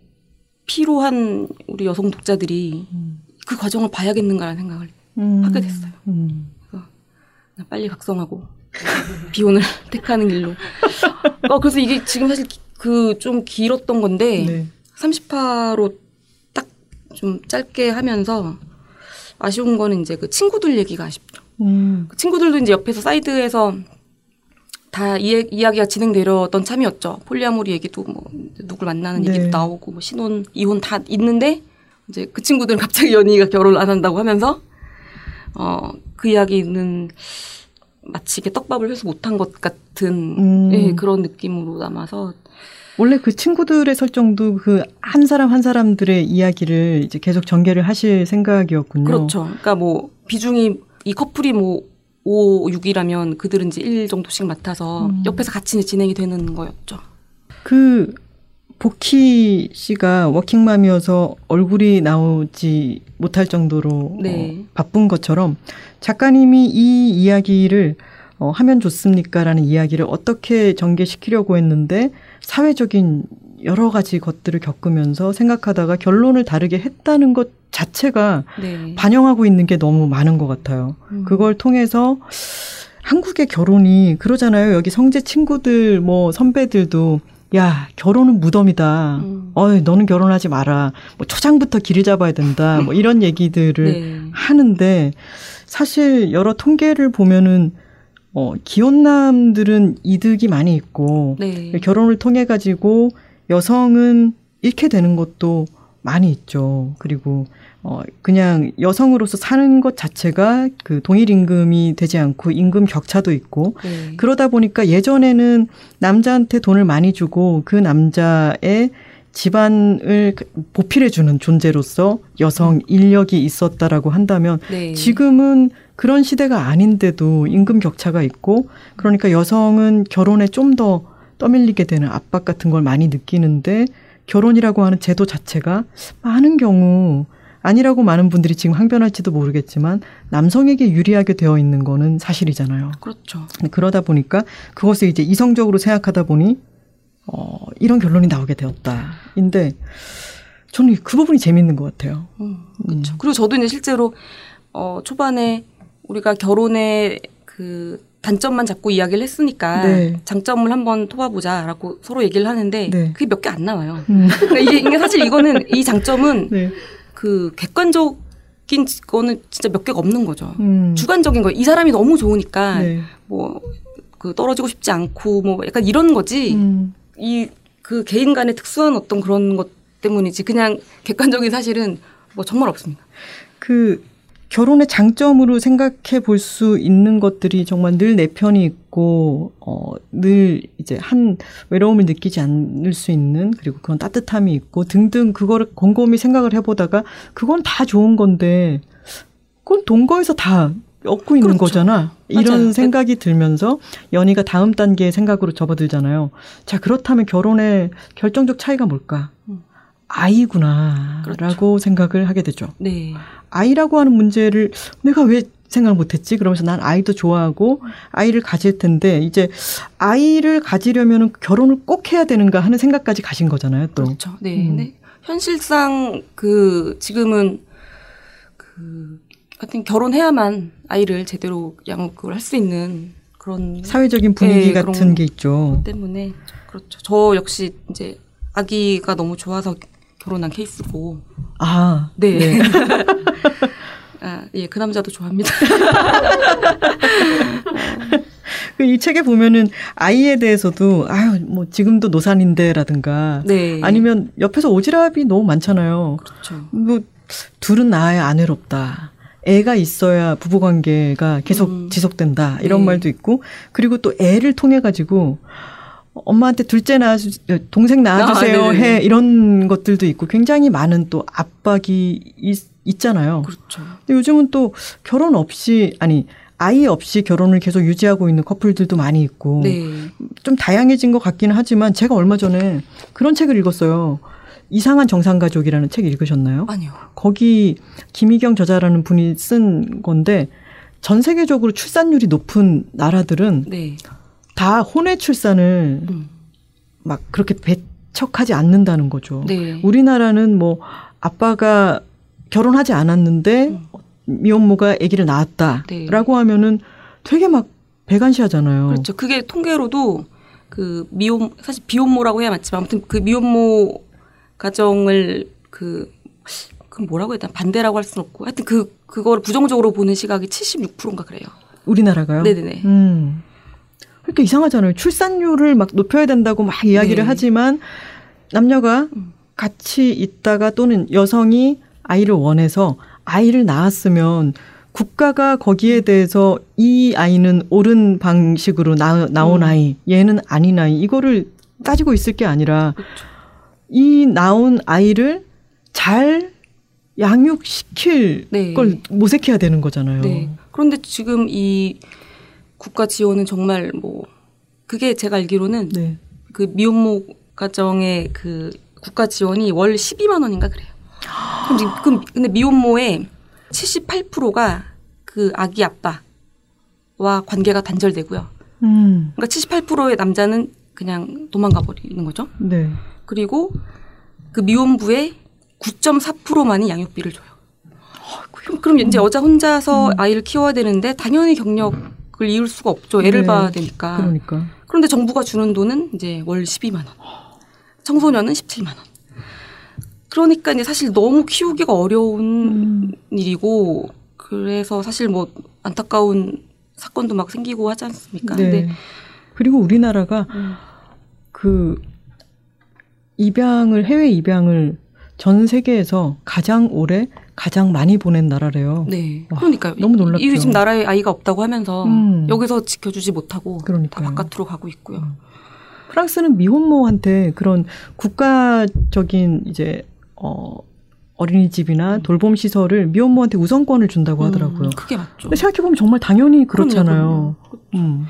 C: 피로한 우리 여성 독자들이
A: 음.
C: 그 과정을 봐야겠는가라는 생각을
A: 음.
C: 하게 됐어요.
A: 음.
C: 그냥 빨리 각성하고 비혼을 택하는 길로. 어 그래서 이게 지금 사실 그 좀 길었던 건데
A: 네.
C: 30화로 딱 좀 짧게 하면서 아쉬운 거는 이제 그 친구들 얘기가 아쉽죠.
A: 음.
C: 그 친구들도 이제 옆에서 사이드에서 다 이, 이야기가 진행되려던 참이었죠. polyamory 얘기도 뭐 누굴 만나는
A: 네.
C: 얘기도 나오고 뭐 신혼 이혼 다 있는데 이제 그 친구들은 갑자기 연희가 결혼을 안 한다고 하면서 어 그 이야기는 마치 이게 떡밥을 회수 못한 것 같은
A: 음.
C: 예, 그런 느낌으로 남아서
A: 원래 그 친구들의 설정도 그 한 사람 한 사람들의 이야기를 이제 계속 전개를 하실 생각이었군요.
C: 그렇죠. 그러니까 뭐 비중이 이 커플이 뭐 5, 6이라면 그들은 이제 1 정도씩 맡아서
A: 음.
C: 옆에서 같이 진행이 되는 거였죠.
A: 그 보키 씨가 워킹맘이어서 얼굴이 나오지 못할 정도로
C: 네.
A: 어, 바쁜 것처럼 작가님이 이 이야기를 어, 하면 좋습니까라는 이야기를 어떻게 전개시키려고 했는데 사회적인 여러 가지 것들을 겪으면서 생각하다가 결론을 다르게 했다는 것 자체가
C: 네.
A: 반영하고 있는 게 너무 많은 것 같아요.
C: 음.
A: 그걸 통해서 한국의 결혼이 그러잖아요. 여기 성재 친구들 뭐 선배들도 야 결혼은 무덤이다.
C: 음.
A: 어이 너는 결혼하지 마라. 뭐 초장부터 길을 잡아야 된다. 뭐 이런 얘기들을
C: 네.
A: 하는데 사실 여러 통계를 보면은 어 기혼남들은 이득이 많이 있고
C: 네.
A: 결혼을 통해 가지고 여성은 잃게 되는 것도 많이 있죠. 그리고 어 그냥 여성으로서 사는 것 자체가 그 동일 임금이 되지 않고 임금 격차도 있고
C: 네.
A: 그러다 보니까 예전에는 남자한테 돈을 많이 주고 그 남자의 집안을 그 보필해주는 존재로서 여성 인력이 있었다라고 한다면
C: 네.
A: 지금은 그런 시대가 아닌데도 임금 격차가 있고 그러니까 여성은 결혼에 좀 더 떠밀리게 되는 압박 같은 걸 많이 느끼는데 결혼이라고 하는 제도 자체가 많은 경우 아니라고 많은 분들이 지금 항변할지도 모르겠지만 남성에게 유리하게 되어 있는 거는 사실이잖아요.
C: 그렇죠.
A: 그러다 보니까 그것을 이제 이성적으로 생각하다 보니 어, 이런 결론이 나오게 되었다.인데 저는 그 부분이 재밌는 것 같아요.
C: 음, 그렇죠. 그리고 저도 이제 실제로 어 초반에 우리가 결혼의 그 단점만 자꾸 이야기를 했으니까
A: 네.
C: 장점을 한번 토봐보자라고 서로 얘기를 하는데
A: 네.
C: 그게 몇 개 안 나와요.
A: 음.
C: 그러니까 이게, 이게 사실 이거는 이 장점은
A: 네.
C: 그 객관적인 거는 진짜 몇 개가 없는 거죠.
A: 음.
C: 주관적인 거예요. 이 사람이 너무 좋으니까
A: 네.
C: 뭐그 떨어지고 싶지 않고 뭐 약간 이런 거지.
A: 음.
C: 이그 개인 간의 특수한 어떤 그런 것 때문이지 그냥 객관적인 사실은 뭐 정말 없습니다.
A: 그 결혼의 장점으로 생각해 볼 수 있는 것들이 정말 늘 내 편이 있고 어, 늘 이제 한 외로움을 느끼지 않을 수 있는 그리고 그런 따뜻함이 있고 등등 그거를 곰곰이 생각을 해보다가 그건 다 좋은 건데 그건 동거에서 다 얻고 있는
C: 그렇죠.
A: 거잖아. 이런
C: 맞아요.
A: 생각이 들면서 연희가 다음 단계의 생각으로 접어들잖아요. 자 그렇다면 결혼의 결정적 차이가 뭘까?
C: 음.
A: 아이구나라고
C: 그렇죠.
A: 생각을 하게 되죠.
C: 네.
A: 아이라고 하는 문제를 내가 왜 생각을 못했지? 그러면서 난 아이도 좋아하고 아이를 가질 텐데 이제 아이를 가지려면 결혼을 꼭 해야 되는가 하는 생각까지 가신 거잖아요. 또
C: 그렇죠. 네.
A: 음.
C: 네. 현실상 그 지금은 그 하여튼 결혼해야만 아이를 제대로 양육을 할 수 있는 그런
A: 사회적인 분위기
C: 네,
A: 같은 게 있죠.
C: 때문에 그렇죠. 저 역시 이제 아기가 너무 좋아서 결혼한 케이스고.
A: 아,
C: 네. 아, 예, 그 남자도 좋아합니다.
A: 그이 책에 보면은 아이에 대해서도 아유 뭐 지금도 노산인데라든가
C: 네.
A: 아니면 옆에서 오지랖이 너무 많잖아요.
C: 그렇죠.
A: 뭐 둘은 낳아야 안 외롭다. 애가 있어야 부부 관계가 계속
C: 음.
A: 지속된다. 이런
C: 네.
A: 말도 있고 그리고 또 애를 통해 가지고 엄마한테 둘째 낳아주 동생 낳아주세요
C: 아, 네네.
A: 해 이런 것들도 있고 굉장히 많은 또 압박이 있, 있잖아요.
C: 그렇죠.
A: 근데 요즘은 또 결혼 없이 아니 아이 없이 결혼을 계속 유지하고 있는 커플들도 많이 있고
C: 네.
A: 좀 다양해진 것 같기는 하지만 제가 얼마 전에 그런 책을 읽었어요. 이상한 정상가족이라는 책 읽으셨나요?
C: 아니요.
A: 거기 김희경 저자라는 분이 쓴 건데 전 세계적으로 출산율이 높은 나라들은
C: 네.
A: 다 혼외 출산을
C: 음.
A: 막 그렇게 배척하지 않는다는 거죠.
C: 네.
A: 우리나라는 뭐 아빠가 결혼하지 않았는데
C: 음.
A: 미혼모가 아기를 낳았다라고 하면은 되게 막 배관시하잖아요.
C: 그렇죠. 그게 통계로도 그 미혼 사실 비혼모라고 해야 맞지만 아무튼 그 미혼모 가정을 그, 그 뭐라고 해야 되나 반대라고 할 수는 없고 하여튼 그 그거를 부정적으로 보는 시각이 76%인가 그래요.
A: 우리나라가요.
C: 네네네.
A: 음. 그러니까 이상하잖아요. 출산율을 막 높여야 된다고 막 이야기를
C: 네.
A: 하지만 남녀가
C: 음.
A: 같이 있다가 또는 여성이 아이를 원해서 아이를 낳았으면 국가가 거기에 대해서 이 아이는 옳은 방식으로 나, 나온
C: 음.
A: 아이, 얘는 아닌 아이, 이거를 따지고 있을 게 아니라
C: 그렇죠.
A: 이 나온 아이를 잘 양육시킬
C: 네.
A: 걸 모색해야 되는 거잖아요.
C: 네. 그런데 지금 이 국가 지원은 정말 뭐 그게 제가 알기로는
A: 네.
C: 그 미혼모 가정의 그 국가 지원이 월 12만 원인가 그래요. 그럼 그럼 근데 미혼모의 78%가 그 아기 아빠와 관계가 단절되고요.
A: 음.
C: 그러니까 78%의 남자는 그냥 도망가 버리는 거죠.
A: 네.
C: 그리고 그 미혼부의 9.4%만이 양육비를 줘요. 그럼, 그럼 이제 여자 혼자서 아이를 키워야 되는데 당연히 경력 을 이을 수가 없죠. 애를
A: 네.
C: 봐야 되니까.
A: 그러니까.
C: 그런데 정부가 주는 돈은 이제 월 12만 원. 청소년은 17만 원. 그러니까 이제 사실 너무 키우기가 어려운
A: 음.
C: 일이고 그래서 사실 뭐 안타까운 사건도 막 생기고 하지 않습니까?
A: 네.
C: 근데
A: 그리고 우리나라가
C: 음,
A: 그 입양을 해외 입양을 전 세계에서 가장 오래 가장 많이 보낸 나라래요.
C: 네.
A: 와,
C: 그러니까요.
A: 너무 놀랍죠.
C: 이게 지금 나라에 아이가 없다고 하면서
A: 음.
C: 여기서 지켜주지 못하고
A: 그러니까요.
C: 다 바깥으로 가고 있고요.
A: 음. 프랑스는 미혼모한테 그런 국가적인 이제 어 어린이집이나 돌봄 시설을 미혼모한테 우선권을 준다고 하더라고요.
C: 음, 그게 맞죠.
A: 생각해 보면 정말 당연히 그렇잖아요.
C: 그럼요,
A: 음.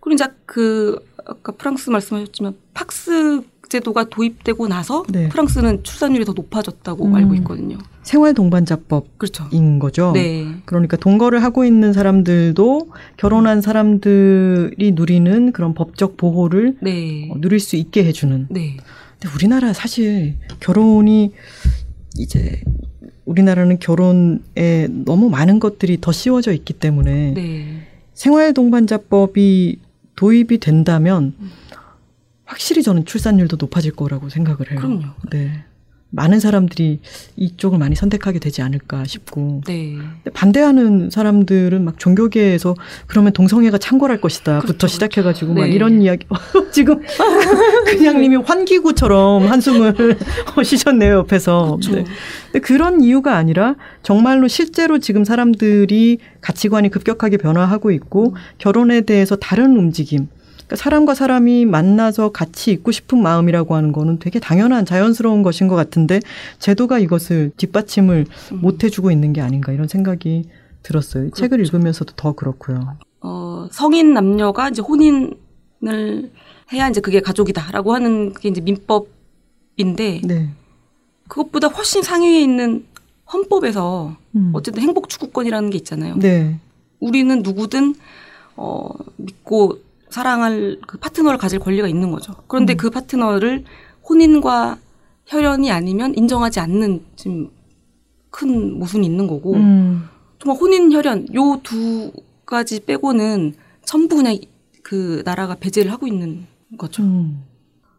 C: 그리고 이제 그 아까 프랑스 말씀하셨지만 팍스 제도가 도입되고 나서
A: 네.
C: 프랑스는 출산율이 더 높아졌다고
A: 음.
C: 알고 있거든요.
A: 생활 동반자법인
C: 그렇죠.
A: 거죠.
C: 네.
A: 그러니까 동거를 하고 있는 사람들도 결혼한 사람들이 누리는 그런 법적 보호를
C: 네.
A: 어, 누릴 수 있게 해주는.
C: 네.
A: 근데 우리나라 사실 결혼이 이제 우리나라는 결혼에 너무 많은 것들이 더 씌워져 있기 때문에
C: 네.
A: 생활 동반자법이 도입이 된다면
C: 음.
A: 확실히 저는 출산율도 높아질 거라고 생각을 해요.
C: 그럼요.
A: 네. 많은 사람들이 이쪽을 많이 선택하게 되지 않을까 싶고
C: 네.
A: 반대하는 사람들은 막 종교계에서 그러면 동성애가 창궐할 것이다부터
C: 그렇죠,
A: 시작해가지고 막
C: 네.
A: 이런 이야기 지금 그냥님이 환기구처럼 한숨을 쉬셨네요 옆에서.
C: 그렇죠.
A: 네. 근데 그런 이유가 아니라 정말로 실제로 지금 사람들이 가치관이 급격하게 변화하고 있고 결혼에 대해서 다른 움직임. 그러니까 사람과 사람이 만나서 같이 있고 싶은 마음이라고 하는 거는 되게 당연한 자연스러운 것인 것 같은데 제도가 이것을 뒷받침을
C: 음.
A: 못 해주고 있는 게 아닌가 이런 생각이 들었어요. 이 책을
C: 그렇죠.
A: 읽으면서도 더 그렇고요.
C: 어, 성인 남녀가 이제 혼인을 해야 이제 그게 가족이다라고 하는 그게 이제 민법인데
A: 네.
C: 그것보다 훨씬 상위에 있는 헌법에서
A: 음.
C: 어쨌든 행복 추구권이라는 게 있잖아요.
A: 네.
C: 우리는 누구든 어 믿고 사랑할 그 파트너를 가질 권리가 있는 거죠. 그런데
A: 음.
C: 그 파트너를 혼인과 혈연이 아니면 인정하지 않는 지금 큰 모순이 있는 거고
A: 음.
C: 정말 혼인 혈연 요 두 가지 빼고는 전부 그냥 그 나라가 배제를 하고 있는 거죠.
A: 음.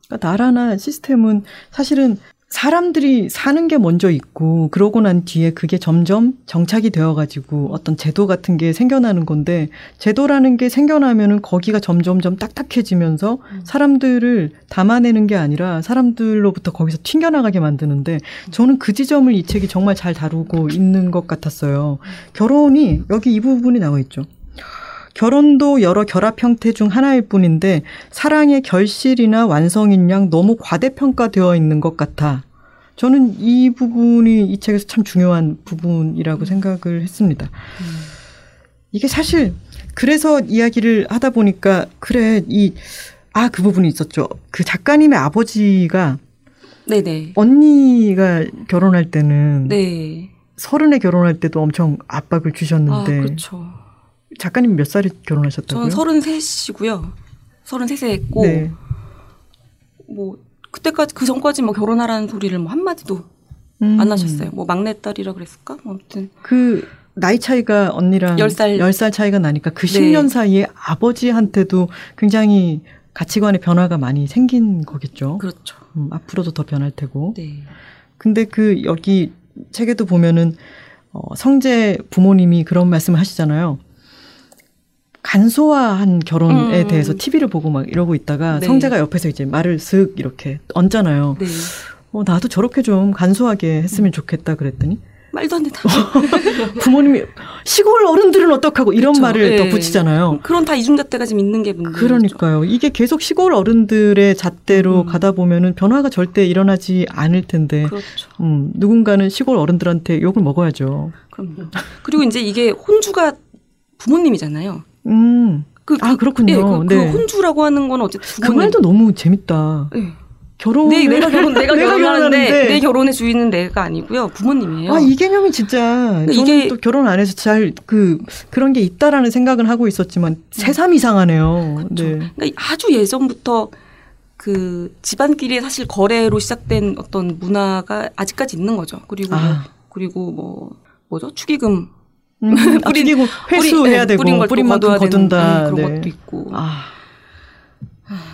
A: 그러니까 나라나 시스템은 사실은 사람들이 사는 게 먼저 있고 그러고 난 뒤에 그게 점점 정착이 되어가지고 어떤 제도 같은 게 생겨나는 건데 제도라는 게 생겨나면은 거기가 점점점 딱딱해지면서 사람들을 담아내는 게 아니라 사람들로부터 거기서 튕겨나가게 만드는데 저는 그 지점을 이 책이 정말 잘 다루고 있는 것 같았어요. 결혼이 여기 이 부분이 나와 있죠. 결혼도 여러 결합 형태 중 하나일 뿐인데 사랑의 결실이나 완성인 양 너무 과대평가되어 있는 것 같아. 저는 이 부분이 이 책에서 참 중요한 부분이라고 생각을 했습니다. 이게 사실 그래서 이야기를 하다 보니까 그래 이 아 그 부분이 있었죠. 그 작가님의 아버지가
C: 네네.
A: 언니가 결혼할 때는
C: 네.
A: 서른에 결혼할 때도 엄청 압박을
C: 아
A: 주셨는데
C: 그렇죠.
A: 작가님 몇 살에 결혼하셨다고요?
C: 저는 33이고요. 33세 했고
A: 네.
C: 뭐 그때까지 그 전까지 뭐 결혼하라는 소리를 뭐 한마디도
A: 음.
C: 안 하셨어요. 뭐 막내딸이라 그랬을까? 뭐 아무튼
A: 그 나이 차이가 언니랑
C: 열 살.
A: 10살 차이가 나니까 그
C: 네.
A: 10년 사이에 아버지한테도 굉장히 가치관의 변화가 많이 생긴 거겠죠.
C: 그렇죠.
A: 음, 앞으로도 더 변할 테고.
C: 네.
A: 근데 그 여기 책에도 보면은 어, 성재 부모님이 그런 말씀을 하시잖아요. 간소화한 결혼에
C: 음.
A: 대해서 TV를 보고 막 이러고 있다가
C: 네.
A: 성재가 옆에서 이제 말을 슥 이렇게 얹잖아요.
C: 네.
A: 어, 나도 저렇게 좀 간소하게 했으면 좋겠다 그랬더니
C: 말도 안 된다.
A: 부모님이 시골 어른들은 어떡하고 이런
C: 그쵸.
A: 말을
C: 예.
A: 덧붙이잖아요.
C: 그런 다 이중잣대가 지금 있는 게 문제죠.
A: 그러니까요. 이게 계속 시골 어른들의 잣대로
C: 음.
A: 가다 보면은 변화가 절대 일어나지 않을 텐데,
C: 그렇죠.
A: 음, 누군가는 시골 어른들한테 욕을 먹어야죠.
C: 그럼요. 그리고 이제 이게 혼주가 부모님이잖아요.
A: 음.
C: 그,
A: 아, 그렇군요.
C: 예, 그, 그
A: 네.
C: 혼주라고 하는 건 어쨌든
A: 그. 말도 너무 재밌다.
C: 예.
A: 결혼.
C: 네, 내가 결혼, 내가,
A: 내가
C: 결혼하는데. 내 결혼의 주인은 내가 아니고요. 부모님이에요.
A: 아, 이 개념이 진짜.
C: 이게-
A: 또 결혼 안 해서 잘 그, 그런 게 있다라는 생각은 하고 있었지만, 새삼 이상하네요.
C: 그렇죠.
A: 네.
C: 그러니까 아주 예전부터 그 집안끼리 사실 거래로 시작된 어떤 문화가 아직까지 있는 거죠. 그리고 뭐,
A: 아.
C: 그리고 뭐 뭐죠? 축의금
A: 음, 아, 뿌리고 회수해야
C: 뿌리-
A: 되고,
C: 뿌린 걸또
A: 뿌린 만큼
C: 거둬야 되는,
A: 거둔다.
C: 음, 그런
A: 네.
C: 것도 있고.
A: 아.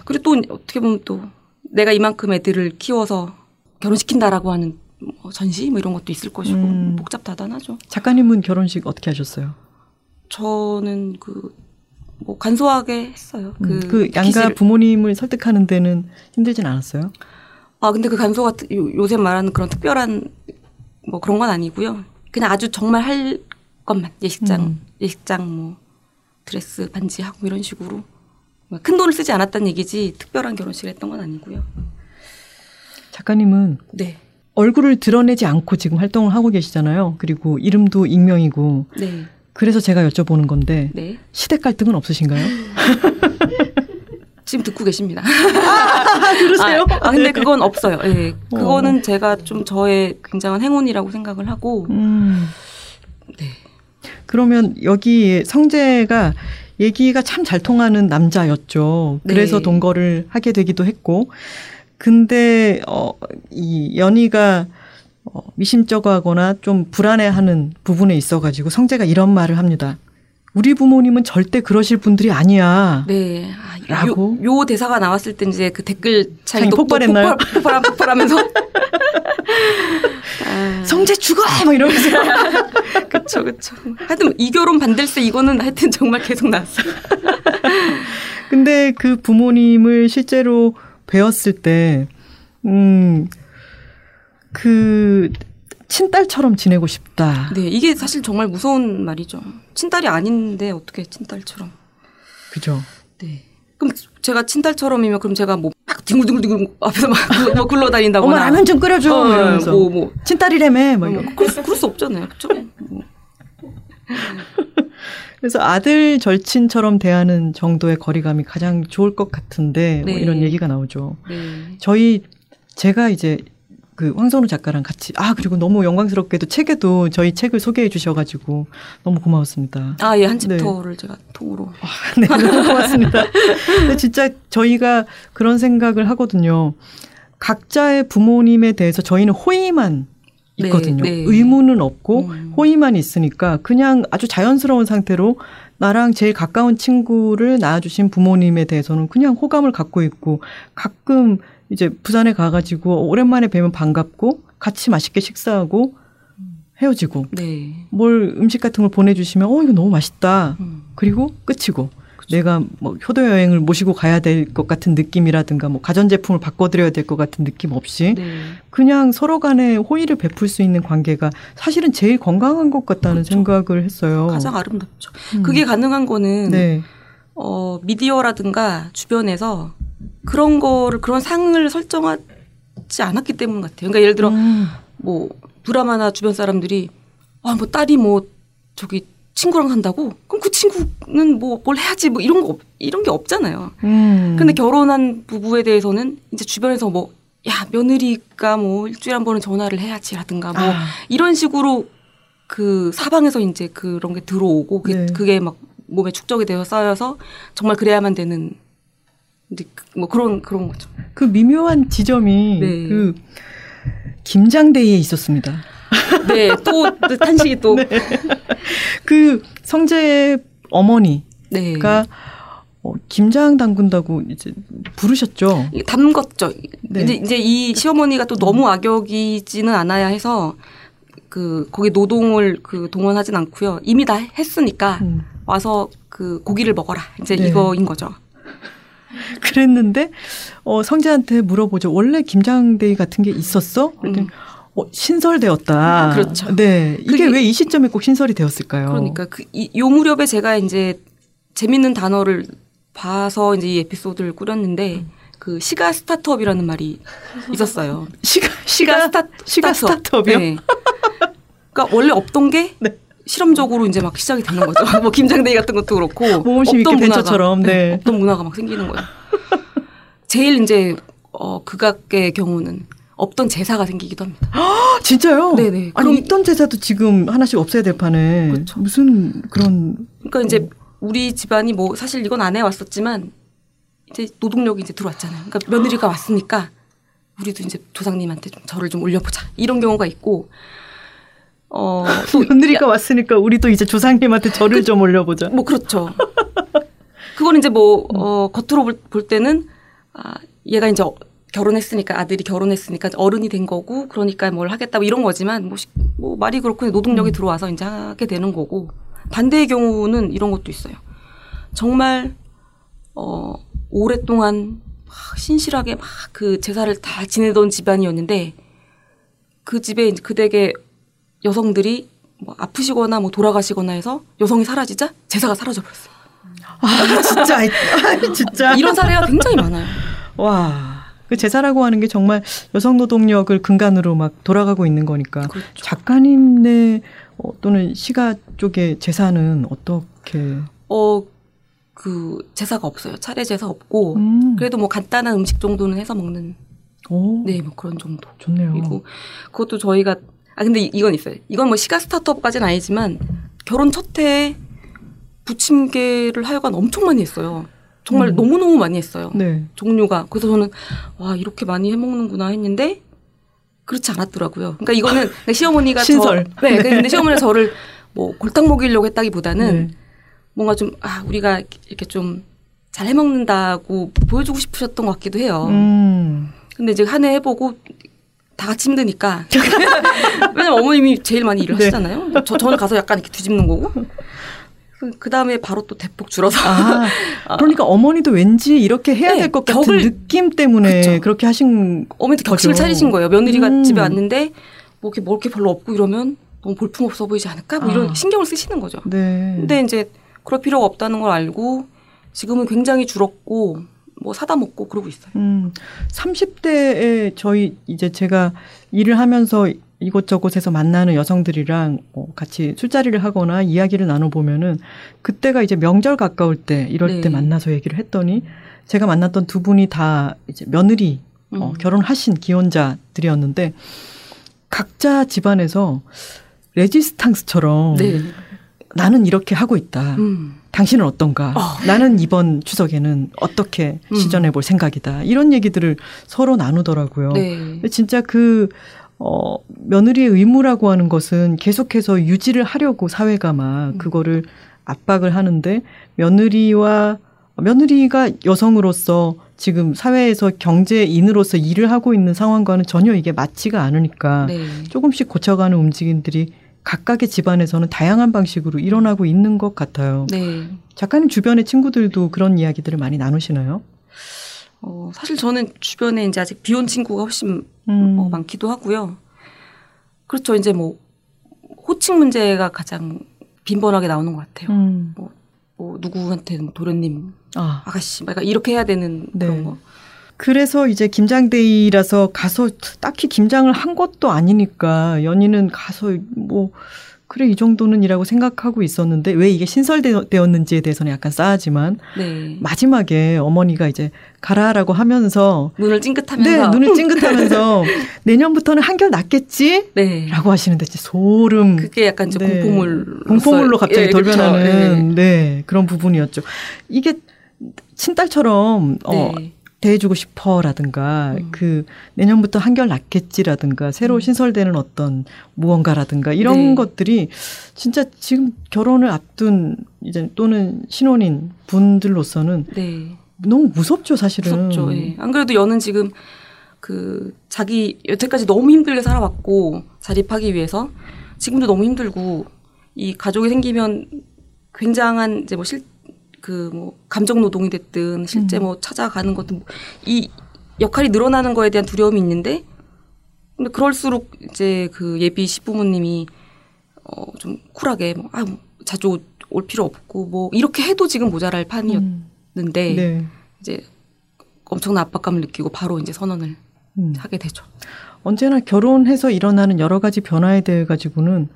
C: 그리고 또 어떻게 보면 또 내가 이만큼 애들을 키워서 결혼시킨다라고 하는 뭐 전시 뭐 이런 것도 있을 것이고
A: 음.
C: 복잡다단하죠.
A: 작가님은 결혼식 어떻게 하셨어요?
C: 저는 그 뭐 간소하게 했어요.
A: 그,
C: 그,
A: 그 양가
C: 기지를.
A: 부모님을 설득하는 데는 힘들진 않았어요?
C: 아 근데 그 간소 같은 요- 요새 말하는 그런 특별한 뭐 그런 건 아니고요. 그냥 아주 정말 할 것만 예식장
A: 음.
C: 예식장 뭐 드레스 반지 하고 이런 식으로 뭐큰 돈을 쓰지 않았다는 얘기지 특별한 결혼식을 했던 건 아니고요.
A: 작가님은
C: 네,
A: 얼굴을 드러내지 않고 지금 활동을 하고 계시잖아요. 그리고 이름도 익명이고.
C: 네,
A: 그래서 제가 여쭤보는 건데
C: 네.
A: 시댁 갈등은 없으신가요?
C: 지금 듣고 계십니다.
A: 그러세요?
C: 아, 아,
A: 네.
C: 근데 그건 없어요. 예. 그거는 제가 좀 저의 굉장한 행운이라고 생각을 하고,
A: 음.
C: 네.
A: 그러면 여기 성재가 얘기가 참 잘 통하는 남자였죠.
C: 네.
A: 그래서 동거를 하게 되기도 했고. 근데 어, 이 연희가 어, 미심쩍어하거나 좀 불안해하는 부분에 있어가지고 성재가 이런 말을 합니다. 우리 부모님은 절대 그러실 분들이 아니야.
C: 네. 아,
A: 라고?
C: 요, 요 대사가 나왔을 때 이제 그 댓글
A: 창이 폭발했나요?
C: 폭발, 폭발, 폭발하면서. 아,
A: 성재 죽어! 막 이러면서.
C: 그쵸, 그쵸. 하여튼 이 결혼 반댈세 이거는 하여튼 정말 계속 나왔어요.
A: 근데 그 부모님을 실제로 배웠을 때, 음, 그, 친딸처럼 지내고 싶다.
C: 네, 이게 사실 정말 무서운 말이죠. 친딸이 아닌데 어떻게 친딸처럼.
A: 그죠?
C: 네. 그럼 제가 친딸처럼이면 그럼 제가 뭐 막 뒹굴뒹굴 앞에서 막 굴러- 뭐 굴러다닌다거나.
A: 어머, 라면 좀 끓여줘!
C: 어,
A: 이러면서.
C: 뭐, 뭐.
A: 친딸이라며! 막 이러고.
C: 그럴, 수, 그럴 수 없잖아요. 그쵸? 뭐.
A: 그래서 아들 절친처럼 대하는 정도의 거리감이 가장 좋을 것 같은데, 뭐
C: 네.
A: 이런 얘기가 나오죠.
C: 네.
A: 저희 제가 이제 그 황선우 작가랑 같이 아 그리고 너무 영광스럽게도 책에도 저희 책을 소개해 주셔가지고 너무 고마웠습니다.
C: 아, 예, 한 챕터를 제가 통으로.
A: 네, 너무 고맙습니다. 근데 진짜 저희가 그런 생각을 하거든요. 각자의 부모님에 대해서 저희는 호의만
C: 네,
A: 있거든요.
C: 네.
A: 의무는 없고
C: 음.
A: 호의만 있으니까 그냥 아주 자연스러운 상태로 나랑 제일 가까운 친구를 낳아주신 부모님에 대해서는 그냥 호감을 갖고 있고 가끔 이제 부산에 가가지고 오랜만에 뵈면 반갑고 같이 맛있게 식사하고 헤어지고
C: 네.
A: 뭘 음식 같은 걸 보내주시면 어 이거 너무 맛있다
C: 음.
A: 그리고 끝이고 내가 뭐 효도 여행을 모시고 가야 될 것 같은 느낌이라든가 뭐 가전 제품을 바꿔드려야 될 것 같은 느낌 없이
C: 네.
A: 그냥 서로 간에 호의를 베풀 수 있는 관계가 사실은 제일 건강한 것 같다는
C: 그렇죠.
A: 생각을 했어요.
C: 가장 아름답죠.
A: 음.
C: 그게 가능한 거는
A: 네.
C: 어, 미디어라든가 주변에서 그런 거를 그런 상을 설정하지 않았기 때문 같아요. 그러니까 예를 들어
A: 음.
C: 뭐 드라마나 주변 사람들이 아 뭐 딸이 뭐 저기 친구랑 산다고 그럼 그 친구는 뭐 뭘 해야지 뭐 이런 거 없- 이런 게 없잖아요.
A: 음.
C: 근데 결혼한 부부에 대해서는 이제 주변에서 뭐 야 며느리가 뭐 일주일에 한 번은 전화를 해야지라든가 뭐
A: 아,
C: 이런 식으로 그 사방에서 이제 그런 게 들어오고 그게,
A: 네.
C: 그게 막 몸에 축적이 되어 쌓여서 정말 그래야만 되는 이제 그- 뭐 그런 그런 거죠.
A: 그 미묘한 지점이
C: 네.
A: 그 김장대에 있었습니다.
C: 네, 또 탄식이 또 네.
A: 그 성재의 어머니가 어, 김장 담근다고 이제 부르셨죠.
C: 담궜죠.
A: 네.
C: 이제 이제 이 시어머니가 또 너무 악역이지는 않아야 해서 그 거기 노동을 그 동원하진 않고요. 이미 다 했으니까
A: 음.
C: 와서 그 고기를 먹어라. 이제
A: 네.
C: 이거인 거죠.
A: 그랬는데 어, 성재한테 물어보죠. 원래 김장대회 같은 게 있었어? 그랬더니
C: 음.
A: 어, 신설되었다.
C: 그렇죠.
A: 네. 이게 왜 이 시점에 꼭 신설이 되었을까요?
C: 그러니까 그, 이, 요 무렵에 제가 이제 재밌는 단어를 봐서 이제 이 에피소드를 꾸렸는데 그 시가 스타트업이라는 말이 있었어요.
A: 시가
C: 시가 스타
A: 시가 스타트업이요?
C: 네. 그러니까 원래 없던 게
A: 네.
C: 실험적으로 이제 막 시작이 되는 거죠. 뭐 김장대회 같은 것도 그렇고
A: 모험심 있게 벤처처럼, 네.
C: 없던 문화가 막 생기는 거예요. 제일 이제 어 극악의 경우는 없던 제사가 생기기도 합니다.
A: 아, 진짜요?
C: 네네.
A: 아니
C: 그럼-
A: 있던 제사도 지금 하나씩 없애야 될 판에
C: 그렇죠.
A: 무슨 그런
C: 그러니까 이제 우리 집안이 뭐 사실 이건 안 해왔었지만 이제 노동력이 이제 들어왔잖아요. 그러니까 며느리가 왔으니까 우리도 이제 조상님한테 좀 절을 좀 올려보자 이런 경우가 있고 어 또
A: 며느리가 왔으니까 우리도 이제 조상님한테 절을 좀 올려보자.
C: 뭐 그렇죠. 그건 이제 뭐 어, 겉으로 볼, 볼 때는 아 얘가 이제 어- 결혼했으니까 아들이 결혼했으니까 어른이 된 거고 그러니까 뭘 하겠다 뭐 이런 거지만 뭐, 시- 뭐 말이 그렇고 노동력이 들어와서 이제 하게 되는 거고 반대의 경우는 이런 것도 있어요. 정말 어 오랫동안 막 신실하게 막 그 제사를 다 지내던 집안이었는데 그 집에 이제 그 댁에 여성들이 뭐 아프시거나 뭐 돌아가시거나 해서 여성이 사라지자 제사가 사라져 버렸어요.
A: 아 진짜 아, 진짜
C: 이런 사례가 굉장히 많아요.
A: 와. 그 제사라고 하는 게 정말 여성 노동력을 근간으로 막 돌아가고 있는 거니까
C: 그렇죠.
A: 작가님네 어, 또는 시가 쪽의 제사는 어떻게?
C: 어, 그 제사가 없어요. 차례 제사 없고
A: 음.
C: 그래도 뭐 간단한 음식 정도는 해서 먹는
A: 오,
C: 네, 뭐 그런 정도.
A: 좋네요.
C: 그리고 그것도 저희가 아 근데 이- 이건 있어요. 이건 뭐 시가 스타트업까지는 아니지만 결혼 첫 해에 부침개를 하여간 엄청 많이 했어요. 정말
A: 음.
C: 너무 너무 많이 했어요.
A: 네.
C: 종류가 그래서 저는 와 이렇게 많이 해먹는구나 했는데 그렇지 않았더라고요. 그러니까 이거는 그냥 시어머니가
A: 신설.
C: 저, 네, 근데 시어머니가 저를 뭐 골탕 먹이려고 했다기보다는
A: 네.
C: 뭔가 좀 아 우리가 이렇게 좀 잘 해먹는다고 보여주고 싶으셨던 것 같기도 해요.
A: 음.
C: 근데 이제 한 해 해보고 다 같이 힘드니까. 왜냐면 어머님이 제일 많이 일을
A: 네.
C: 하시잖아요. 저, 저는 가서 약간 이렇게 뒤집는 거고. 그 다음에 바로 또 대폭 줄어서.
A: 아, 그러니까 어머니도 왠지 이렇게 해야
C: 네,
A: 될것 같은 느낌 때문에
C: 그쵸.
A: 그렇게 하신
C: 어머니도 격식을
A: 거죠.
C: 차리신 거예요. 며느리가
A: 음.
C: 집에 왔는데 뭐 이렇게 먹을 게 별로 없고 이러면 너무 볼품 없어 보이지 않을까? 뭐 이런
A: 아.
C: 신경을 쓰시는 거죠.
A: 네.
C: 근데 이제 그럴 필요가 없다는 걸 알고 지금은 굉장히 줄었고 뭐 사다 먹고 그러고 있어요.
A: 음, 30대에 저희 이제 제가 일을 하면서 이곳저곳에서 만나는 여성들이랑 뭐 같이 술자리를 하거나 이야기를 나눠보면은 그때가 이제 명절 가까울 때 이럴
C: 네.
A: 때 만나서 얘기를 했더니 제가 만났던 두 분이 다 이제 며느리 어,
C: 음.
A: 결혼하신 기혼자들이었는데 각자 집안에서 레지스탕스처럼
C: 네.
A: 나는 이렇게 하고 있다.
C: 음.
A: 당신은 어떤가?
C: 어.
A: 나는 이번 추석에는 어떻게
C: 음.
A: 시전해 볼 생각이다. 이런 얘기들을 서로 나누더라고요.
C: 네.
A: 진짜 그, 어, 며느리의 의무라고 하는 것은 계속해서 유지를 하려고 사회가 막
C: 음.
A: 그거를 압박을 하는데 며느리와 며느리가 여성으로서 지금 사회에서 경제인으로서 일을 하고 있는 상황과는 전혀 이게 맞지가 않으니까
C: 네.
A: 조금씩 고쳐가는 움직임들이 각각의 집안에서는 다양한 방식으로 일어나고 있는 것 같아요.
C: 네.
A: 작가님 주변의 친구들도 그런 이야기들을 많이 나누시나요?
C: 어, 사실 저는 주변에 이제 아직 비혼 친구가 훨씬
A: 음.
C: 어, 많기도 하고요. 그렇죠. 이제 뭐 호칭 문제가 가장 빈번하게 나오는 것 같아요.
A: 음.
C: 뭐 누구한테 뭐 도련님,
A: 아.
C: 아가씨, 막 이렇게 해야 되는
A: 네.
C: 그런 거.
A: 그래서 이제 김장데이라서 가서 딱히 김장을 한 것도 아니니까 연인은 가서 뭐 그래 이 정도는이라고 생각하고 있었는데 왜 이게 신설되었는지에 대해서는 약간 싸하지만
C: 네.
A: 마지막에 어머니가 이제 가라라고 하면서
C: 눈을
A: 네
C: 찡긋하면서
A: 눈을 찡긋하면서 내년부터는 한결 낫겠지
C: 네.
A: 라고 하시는데 진짜 소름
C: 그게 약간 이제
A: 네.
C: 공포물
A: 공포물로 갑자기
C: 예.
A: 돌변하는 네. 그런 부분이었죠. 이게 친딸처럼 어
C: 네.
A: 대해주고 싶어라든가
C: 음.
A: 그 내년부터 한결 낫겠지라든가 새로
C: 음.
A: 신설되는 어떤 무언가라든가 이런
C: 네.
A: 것들이 진짜 지금 결혼을 앞둔 이제 또는 신혼인 분들로서는
C: 네.
A: 너무 무섭죠 사실은.
C: 무섭죠. 예. 안 그래도 여는 지금 그 자기 여태까지 너무 힘들게 살아왔고 자립하기 위해서 지금도 너무 힘들고 이 가족이 생기면 굉장한 이제 뭐 실 그 뭐 감정 노동이 됐든 실제
A: 음.
C: 뭐 찾아가는 것도 이 역할이 늘어나는 거에 대한 두려움이 있는데 근데 그럴수록 이제 그 예비 시부모님이 어 좀 쿨하게 뭐 아, 뭐 자주 올- 올 필요 없고 뭐 이렇게 해도 지금 모자랄 판이었는데
A: 음. 네.
C: 이제 엄청난 압박감을 느끼고 바로 이제 선언을
A: 음.
C: 하게 되죠.
A: 언제나 결혼해서 일어나는 여러 가지 변화에 대해 가지고는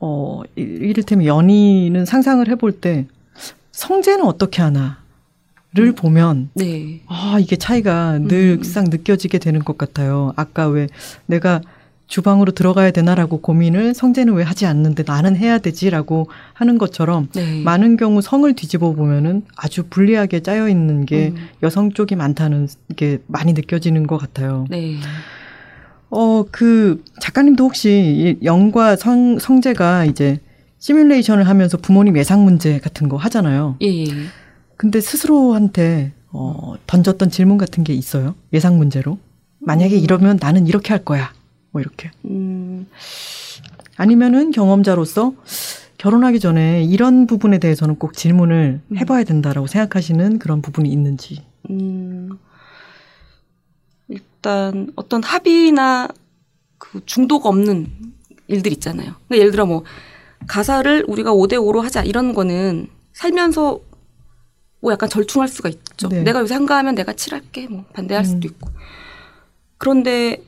A: 어 이- 이를테면 연인은 상상을 해볼 때 성재는 어떻게 하나 를
C: 음.
A: 보면
C: 네.
A: 아 이게 차이가
C: 음.
A: 늘상 느껴지게 되는 것 같아요. 아까 왜 내가 주방으로 들어가야 되나라고 고민을 성재는 왜 하지 않는데 나는 해야 되지라고 하는 것처럼
C: 네.
A: 많은 경우 성을 뒤집어 보면은 아주 불리하게 짜여 있는 게
C: 음.
A: 여성 쪽이 많다는 게 많이 느껴지는 것 같아요.
C: 네.
A: 어, 그, 작가님도 혹시 이 영과 성, 성재가 이제 시뮬레이션을 하면서 부모님 예상 문제 같은 거 하잖아요.
C: 예, 예.
A: 근데 스스로한테, 어, 던졌던 질문 같은 게 있어요? 예상 문제로? 만약에
C: 음.
A: 이러면 나는 이렇게 할 거야. 뭐 이렇게.
C: 음,
A: 아니면은 경험자로서 결혼하기 전에 이런 부분에 대해서는 꼭 질문을
C: 음.
A: 해봐야 된다라고 생각하시는 그런 부분이 있는지.
C: 음, 일단 어떤 합의나 그 중도가 없는 일들 있잖아요. 그러니까 예를 들어 뭐 가사를 우리가 5대5로 하자 이런 거는 살면서 뭐 약간 절충할 수가 있죠.
A: 네.
C: 내가 요새 한가하면 내가 칠할게 뭐 반대할
A: 음.
C: 수도 있고. 그런데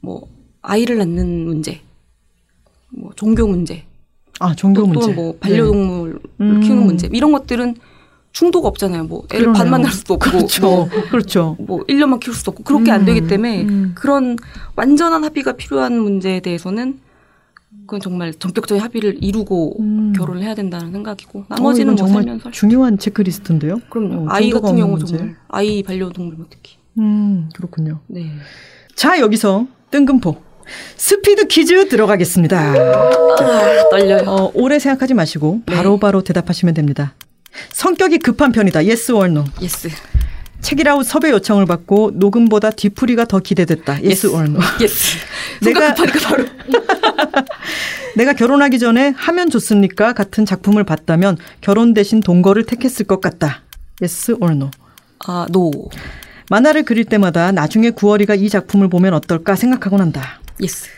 C: 뭐 아이를 낳는 문제, 뭐 종교 문제,
A: 아, 종교
C: 또,
A: 문제.
C: 또는 뭐 반려동물을
A: 음.
C: 키우는 문제 이런 것들은 충도가 없잖아요. 뭐 애를
A: 그러네요.
C: 반만 낳을 수도 없고
A: 그렇죠.
C: 뭐,
A: 그렇죠.
C: 뭐 1년만 키울 수도 없고 그렇게 안 되기
A: 음,
C: 때문에
A: 음.
C: 그런 완전한 합의가 필요한 문제에 대해서는 그건 정말 전격적인 합의를 이루고
A: 음.
C: 결혼을 해야 된다는 생각이고
A: 어,
C: 나머지는 뭐
A: 정말
C: 살면서
A: 중요한 체크리스트인데요.
C: 그럼요.
A: 어,
C: 아이 같은 경우
A: 문제.
C: 정말 아이 반려동물 뭐 특히
A: 음, 그렇군요.
C: 네.
A: 자, 여기서 뜬금포. 스피드 퀴즈 들어가겠습니다.
C: 아, 떨려요.
A: 어, 오래 생각하지 마시고
C: 네.
A: 바로바로 대답하시면 됩니다. 성격이 급한 편이다. yes or no.
C: yes.
A: 책읽아웃 섭외 요청을 받고 녹음보다 뒤풀이가 더 기대됐다. yes or no.
C: yes.
A: 내가-
C: 급하니까 바로.
A: 내가 결혼하기 전에 하면 좋습니까? 같은 작품을 봤다면 결혼 대신 동거를 택했을 것 같다. yes or no.
C: 아, no.
A: 만화를 그릴 때마다 나중에 구월이가 이 작품을 보면 어떨까 생각하곤 한다.
C: yes.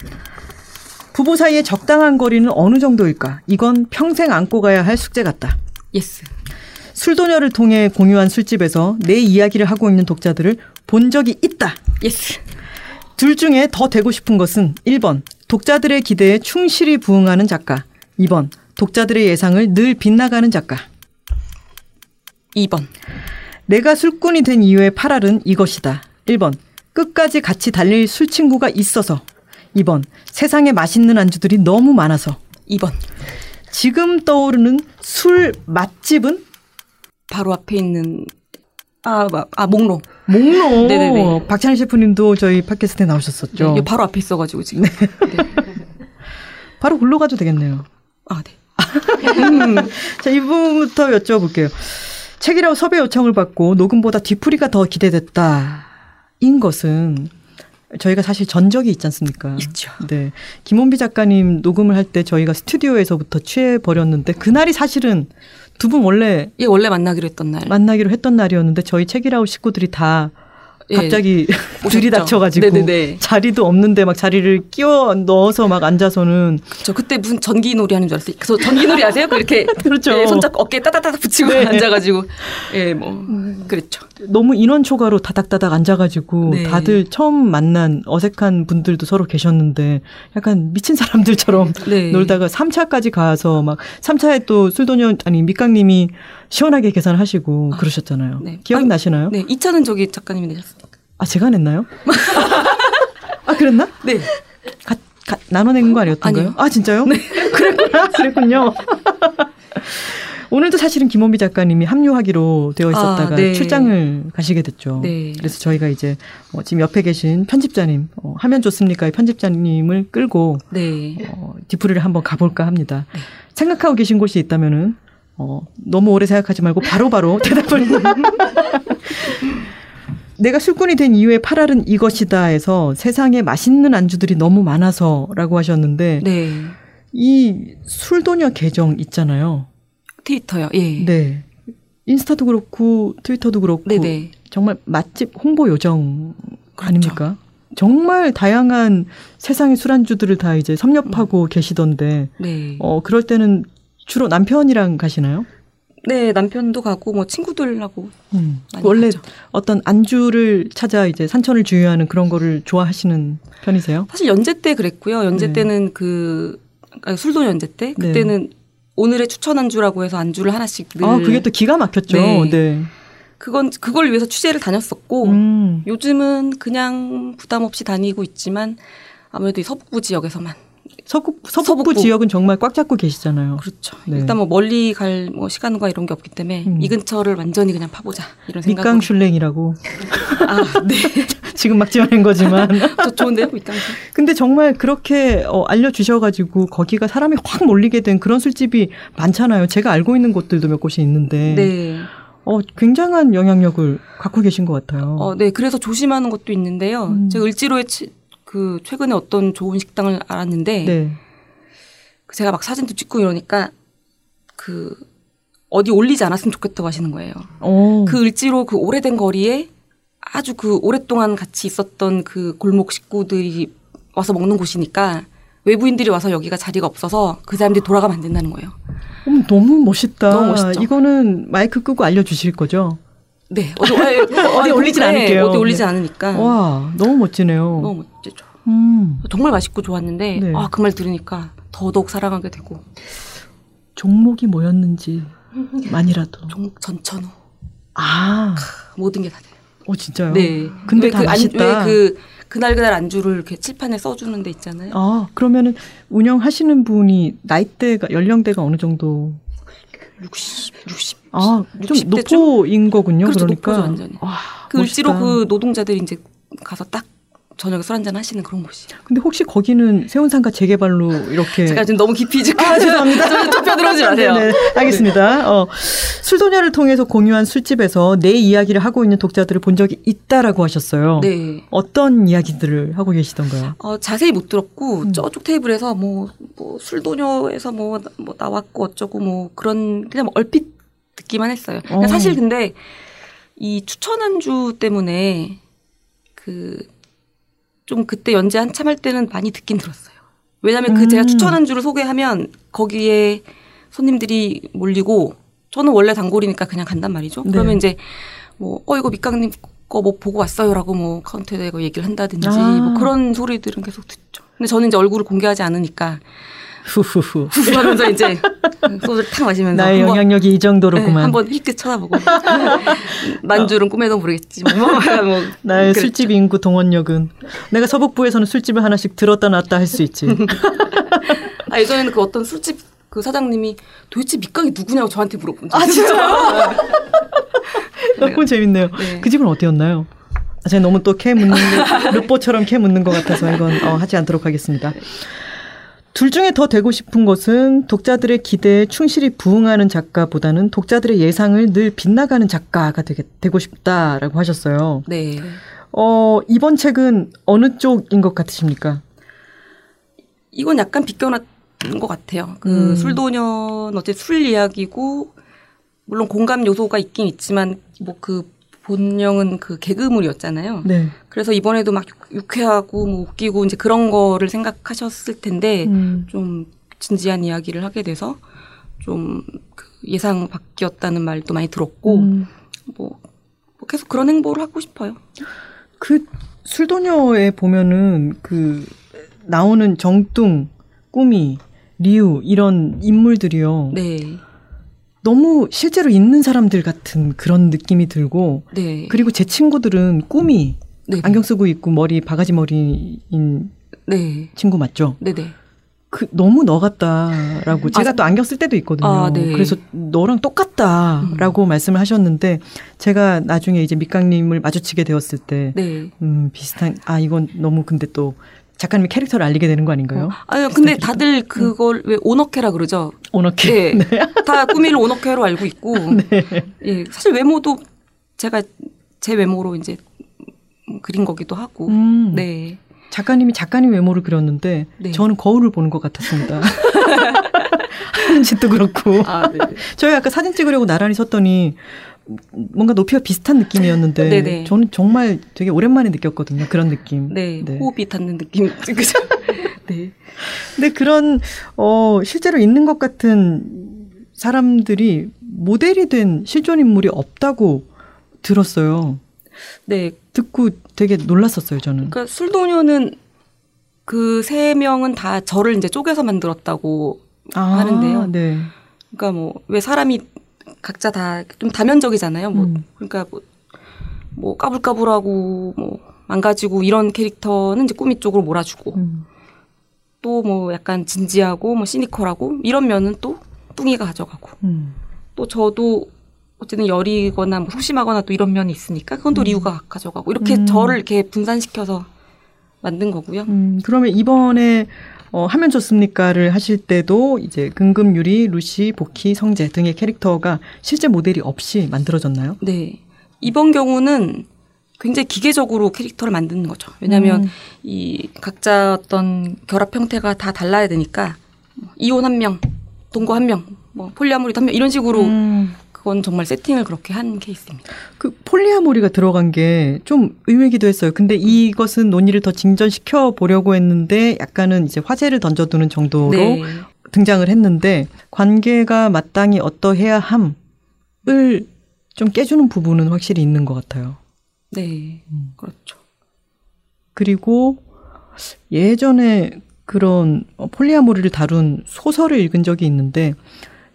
A: 부부 사이의 적당한 거리는 어느 정도일까? 이건 평생 안고 가야 할 숙제 같다.
C: yes.
A: 술도녀를 통해 공유한 술집에서 내 이야기를 하고 있는 독자들을 본 적이 있다.
C: yes.
A: 둘 중에 더 되고 싶은 것은 1번 독자들의 기대에 충실히 부응하는 작가 2번 독자들의 예상을 늘 빗나가는 작가
C: 2번.
A: 내가 술꾼이 된 이유의 8할은 이것이다 1번 끝까지 같이 달릴 술친구가 있어서 2번 세상에 맛있는 안주들이 너무 많아서
C: 2번.
A: 지금 떠오르는 술 맛집은
C: 바로 앞에 있는 아, 마- 아 목로.
A: 목로
C: 네네네.
A: 박찬일 셰프님도 저희 팟캐스트에 나오셨었죠
C: 네, 바로 앞에 있어가지고 지금. 네.
A: 바로 골로 가도 되겠네요
C: 아, 네.
A: 자, 이 부분부터 여쭤볼게요. 책이라고 섭외 요청을 받고 녹음보다 뒤풀이가 더 기대됐다. 인 것은 저희가 사실 전적이 있지 않습니까?
C: 있죠.
A: 네. 김원비 작가님 녹음을 할 때 저희가 스튜디오에서부터 취해 버렸는데 그날이 사실은 두 분 원래
C: 예, 원래 만나기로 했던 날.
A: 만나기로 했던 날이었는데 저희 책이라우 식구들이 다
C: 예.
A: 갑자기
C: 오셨죠.
A: 들이닥쳐가지고
C: 네네네.
A: 자리도 없는데 막 자리를 끼워 넣어서 막 앉아서는
C: 저 그때 무슨 전기 놀이 하는 줄 알았어요. 그래서 전기 놀이 아세요? 그 이렇게
A: 그렇죠.
C: 예, 손잡고 어깨에 따다다닥 붙이고
A: 네.
C: 앉아가지고 예, 뭐 그랬죠.
A: 너무 인원 초과로 다닥다닥 앉아가지고
C: 네.
A: 다들 처음 만난 어색한 분들도 서로 계셨는데 약간 미친 사람들처럼
C: 네.
A: 놀다가 3차까지 가서 막 3차에 또 술도녀 아니 밑강님이 시원하게 계산하시고 그러셨잖아요.
C: 네.
A: 기억이
C: 아,
A: 나시나요?
C: 네, 2차는 저기 작가님이 내셨으니까.
A: 아 제가 냈나요? 아 그랬나?
C: 네.
A: 가, 가, 나눠 낸 거 아니었던가요?
C: 아니요.
A: 아 진짜요? 네. 그랬구나. 그랬군요. 오늘도 사실은 김원비 작가님이 합류하기로 되어 있었다가
C: 아, 네.
A: 출장을 가시게 됐죠.
C: 네.
A: 그래서 저희가 이제 어, 지금 옆에 계신 편집자님, 어, 하면 좋습니까의 편집자님을 끌고
C: 네.
A: 어, 디프리를 한번 가볼까 합니다. 생각하고 계신 곳이 있다면은 어, 너무 오래 생각하지 말고 바로바로 대답을. 내가 술꾼이 된 이유의 8알은 이것이다에서 세상에 맛있는 안주들이 너무 많아서라고 하셨는데
C: 네.
A: 이 술도녀 계정 있잖아요.
C: 트위터요. 예.
A: 네. 인스타도 그렇고 트위터도 그렇고
C: 네네.
A: 정말 맛집 홍보 요정
C: 그렇죠.
A: 아닙니까? 정말 다양한 세상의 술안주들을 다 이제
C: 음.
A: 섭렵하고 계시던데
C: 네.
A: 어 그럴 때는 주로 남편이랑 가시나요?
C: 네, 남편도 가고 뭐 친구들하고
A: 음. 원래
C: 가죠.
A: 어떤 안주를 찾아 이제 산천을 주유하는 그런 거를 좋아하시는 편이세요?
C: 사실 연재 때 그랬고요. 연재
A: 네.
C: 때는 그 아니, 술도 연재 때
A: 네.
C: 그때는 오늘의 추천 안주라고 해서 안주를 하나씩 늘
A: 아 그게 또 기가 막혔죠.
C: 네.
A: 네.
C: 그건 그걸 위해서 취재를 다녔었고
A: 음.
C: 요즘은 그냥 부담 없이 다니고 있지만 아무래도 이 서북부 지역에서만
A: 서북 서북부,
C: 서북부.
A: 지역은 정말 꽉 잡고 계시잖아요.
C: 그렇죠.
A: 네.
C: 일단 뭐 멀리 갈 뭐 시간과 이런 게 없기 때문에
A: 음.
C: 이 근처를 완전히 그냥 파보자 이런 생각.
A: 밑강 슐랭이라고
C: 아, 네.
A: 지금 막 지어낸 거지만
C: 저 좋은데요, 밑강.
A: 근데 정말 그렇게 어, 알려주셔가지고 거기가 사람이 확 몰리게 된 그런 술집이 많잖아요. 제가 알고 있는 곳들도 몇 곳이 있는데
C: 네.
A: 어, 굉장한 영향력을 갖고 계신 것 같아요.
C: 어, 네. 그래서 조심하는 것도 있는데요.
A: 음.
C: 제가 을지로에 치- 그 최근에 어떤 좋은 식당을 알았는데
A: 네.
C: 그 제가 막 사진도 찍고 이러니까 그 어디 올리지 않았으면 좋겠다고 하시는 거예요.
A: 어,
C: 그 을지로 그 오래된 거리에 아주 그 오랫동안 같이 있었던 그 골목 식구들이 와서 먹는 곳이니까 외부인들이 와서 여기가 자리가 없어서 그 사람들이 돌아가면 안 된다는 거예요.
A: 어머, 너무 멋있다.
C: 너무 멋있죠?
A: 이거는 마이크 끄고 알려주실 거죠?
C: 네. 어디, 어디,
A: 올리진
C: 네,
A: 않을게요.
C: 어디 올리진
A: 네.
C: 않으니까.
A: 와, 너무 멋지네요.
C: 너무 멋지죠.
A: 음,
C: 정말 맛있고 좋았는데
A: 네.
C: 아 그 말 들으니까 더더욱 사랑하게 되고
A: 종목이 뭐였는지 만이라도.
C: 종목 전천후
A: 아,
C: 모든 게 다 돼요.
A: 어 진짜요?
C: 네.
A: 근데
C: 왜다그 안-
A: 맛있다.
C: 왜그 그날 그날 안주를 이렇게 칠판에 써주는 데 있잖아요.
A: 아, 그러면은 운영하시는 분이 나이대가 연령대가 어느 정도?
C: 60, 60.
A: 아, 좀
C: 60대
A: 노포인 거군요.
C: 그렇죠,
A: 그러니까.
C: 노포죠, 완전히.
A: 와,
C: 그 을지로
A: 멋있다.
C: 그 노동자들이 이제 가서 딱 저녁에 술 한잔 하시는 그런 곳이에요.
A: 근데 혹시 거기는 세운상가 재개발로 이렇게
C: 제가 지금 너무 깊이 지금
A: 아, 죄송합니다.
C: 좁혀 들어오지 마세요.
A: 네, 네, 알겠습니다. 어, 술도녀를 통해서 공유한 술집에서 내 이야기를 하고 있는 독자들을 본 적이 있다라고 하셨어요.
C: 네.
A: 어떤 이야기들을 하고 계시던가요?
C: 어, 자세히 못 들었고
A: 음.
C: 저쪽 테이블에서 뭐, 뭐 술도녀에서 뭐, 뭐 나왔고 어쩌고 뭐 그런 그냥 뭐 얼핏 듣기만 했어요.
A: 어.
C: 사실 근데 이 추천 안주 때문에 그 좀 그때 연재 한참 할 때는 많이 듣긴 들었어요. 왜냐하면 그
A: 음.
C: 제가 추천 안주를 소개하면 거기에 손님들이 몰리고 저는 원래 단골이니까 그냥 간단 말이죠.
A: 네.
C: 그러면 이제 뭐 어 이거 밑강님 거 뭐 보고 왔어요라고 뭐 카운터에 대고 얘기를 한다든지
A: 아.
C: 뭐 그런 소리들은 계속 듣죠. 근데 저는 이제 얼굴을 공개하지 않으니까
A: 후 후후.
C: 하면서 이제 소주를 탁 마시면서
A: 나의 영향력이 이
C: 네,
A: 정도로구만.
C: 한번 힐끗 쳐다보고 만주는 꿈에도 모르겠지 뭐, 뭐, 뭐
A: 나의
C: 그랬죠.
A: 술집 인구 동원력은 내가 서북부에서는 술집을 하나씩 들었다 놨다 할 수 있지.
C: 아 예전에는 그 어떤 술집 그 사장님이 도대체 밑강이 누구냐고 저한테 물어본 적 아, 진짜요?
A: 너무 재밌네요.
C: 네.
A: 그 집은 어디였나요? 아, 제가 너무 또 캐 묻는 게, 르뽀처럼 캐 묻는 것 같아서 이건 어, 하지 않도록 하겠습니다. 둘 중에 더 되고 싶은 것은 독자들의 기대에 충실히 부응하는 작가보다는 독자들의 예상을 늘 빗나가는 작가가 되게, 되고 싶다라고 하셨어요.
C: 네.
A: 어, 이번 책은 어느 쪽인 것 같으십니까?
C: 이건 약간 비껴놨는 것 같아요. 그
A: 음.
C: 술도녀는 어째 술 이야기고 물론 공감 요소가 있긴 있지만 뭐 그 본명은 그 개그물이었잖아요.
A: 네.
C: 그래서 이번에도 막 유- 유쾌하고 뭐 웃기고 이제 그런 거를 생각하셨을 텐데
A: 음.
C: 좀 진지한 이야기를 하게 돼서 좀그 예상 바뀌었다는 말도 많이 들었고
A: 음.
C: 뭐, 뭐 계속 그런 행보를 하고 싶어요.
A: 그 술도녀에 보면은 그 나오는 정뚱, 꾸미, 리우 이런 인물들이요.
C: 네,
A: 너무 실제로 있는 사람들 같은 그런 느낌이 들고
C: 네,
A: 그리고 제 친구들은 꾸미
C: 네,
A: 안경 쓰고 있고 머리 바가지 머리인
C: 네,
A: 친구 맞죠?
C: 네, 네.
A: 그 너무 너 같다라고 제가
C: 아,
A: 또 안경 쓸 때도 있거든요.
C: 아, 네.
A: 그래서 너랑 똑같다라고 말씀을 하셨는데 제가 나중에 이제 밑강님을 마주치게 되었을 때
C: 네.
A: 음, 비슷한, 아, 이건 너무 근데 또 작가님이 캐릭터를 알리게 되는 거 아닌가요?
C: 아니요, 근데 다들 그걸 왜 오너케라 그러죠?
A: 오너케.
C: 네. 다 꾸미를 오너케로 알고 있고. 예, 사실 외모도 제가 제 외모로 이제 그린 거기도 하고.
A: 음,
C: 네.
A: 작가님이 작가님 외모를 그렸는데
C: 네.
A: 저는 거울을 보는 것 같았습니다. 하는 짓도 그렇고.
C: 아, 네.
A: 저희 아까 사진 찍으려고 나란히 섰더니 뭔가 높이가 비슷한 느낌이었는데
C: 네네.
A: 저는 정말 되게 오랜만에 느꼈거든요. 그런 느낌.
C: 네.
A: 네.
C: 호흡이 닿는 느낌. 그죠? 네.
A: 근데 그런 어 실제로 있는 것 같은 사람들이 모델이 된 실존 인물이 없다고 들었어요.
C: 네.
A: 듣고 되게 놀랐었어요, 저는.
C: 그러니까 술도녀는 그 세 명은 다 저를 이제 쪼개서 만들었다고
A: 아,
C: 하는데요.
A: 네.
C: 그러니까 뭐 왜 사람이 각자 다 좀 다면적이잖아요. 뭐
A: 음.
C: 그러니까 뭐, 뭐 까불까불하고 뭐 망가지고 이런 캐릭터는 이제 꾸미 쪽으로 몰아주고
A: 음.
C: 또뭐 약간 진지하고 뭐 시니컬하고 이런 면은 또 뚱이가 가져가고
A: 음.
C: 또 저도 어쨌든 여리거나 뭐 소심하거나 또 이런 면이 있으니까 그건 또 리우가 가져가고 이렇게
A: 음.
C: 저를 이렇게 분산시켜서 만든 거고요.
A: 음, 그러면 이번에 어, 하면 좋습니까를 하실 때도 이제 금금 유리, 루시, 복희, 성재 등의 캐릭터가 실제 모델이 없이 만들어졌나요?
C: 네. 이번 경우는 굉장히 기계적으로 캐릭터를 만드는 거죠. 왜냐하면
A: 음.
C: 이 각자 어떤 결합 형태가 다 달라야 되니까 이혼 한 명, 동거 한 명, 뭐 polyamory도 한명 이런 식으로
A: 음.
C: 그건 정말 세팅을 그렇게 한 케이스입니다.
A: 그 폴리아모리가 들어간 게 좀 의외기도 했어요. 근데 이것은 논의를 더 진전시켜 보려고 했는데 약간은 이제 화제를 던져두는 정도로
C: 네.
A: 등장을 했는데 관계가 마땅히 어떠해야 함을 좀 깨주는 부분은 확실히 있는 것 같아요.
C: 네.
A: 음.
C: 그렇죠.
A: 그리고 예전에 그런 어, 폴리아모리를 다룬 소설을 읽은 적이 있는데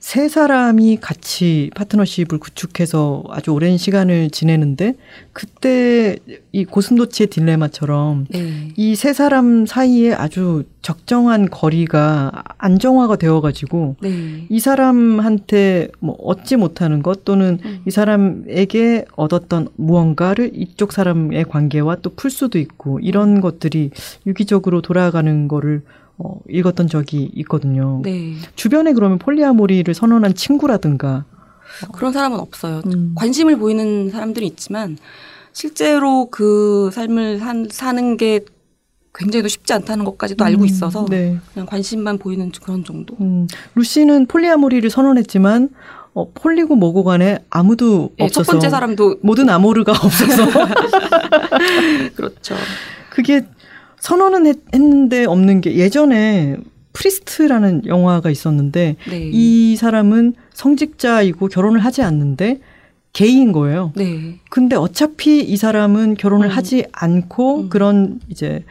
A: 세 사람이 같이 파트너십을 구축해서 아주 오랜 시간을 지내는데 그때 이 고슴도치의 딜레마처럼
C: 네.
A: 이세 사람 사이에 아주 적정한 거리가 안정화가 되어가지고
C: 네.
A: 이 사람한테 뭐 얻지 못하는 것 또는
C: 음.
A: 이 사람에게 얻었던 무언가를 이쪽 사람의 관계와 또 풀 수도 있고 이런 것들이 유기적으로 돌아가는 거를 어, 읽었던 적이 있거든요.
C: 네.
A: 주변에 그러면 폴리아모리를 선언한 친구라든가
C: 그런 사람은 없어요.
A: 음.
C: 관심을 보이는 사람들이 있지만 실제로 그 삶을 산, 사는 게 굉장히 쉽지 않다는 것까지도 알고 있어서
A: 네.
C: 그냥 관심만 보이는 그런 정도.
A: 음, 루시는 폴리아모리를 선언했지만 어, 폴리고 뭐고 간에 아무도
C: 예,
A: 없어서
C: 첫 번째 사람도
A: 모든 아모르가 없어서
C: 그렇죠.
A: 그게 선언은 했, 했는데 없는 게 예전에 프리스트라는 영화가 있었는데
C: 네.
A: 이 사람은 성직자이고 결혼을 하지 않는데 게이인 거예요.
C: 네.
A: 근데 어차피 이 사람은 결혼을
C: 음.
A: 하지 않고
C: 음.
A: 그런 이제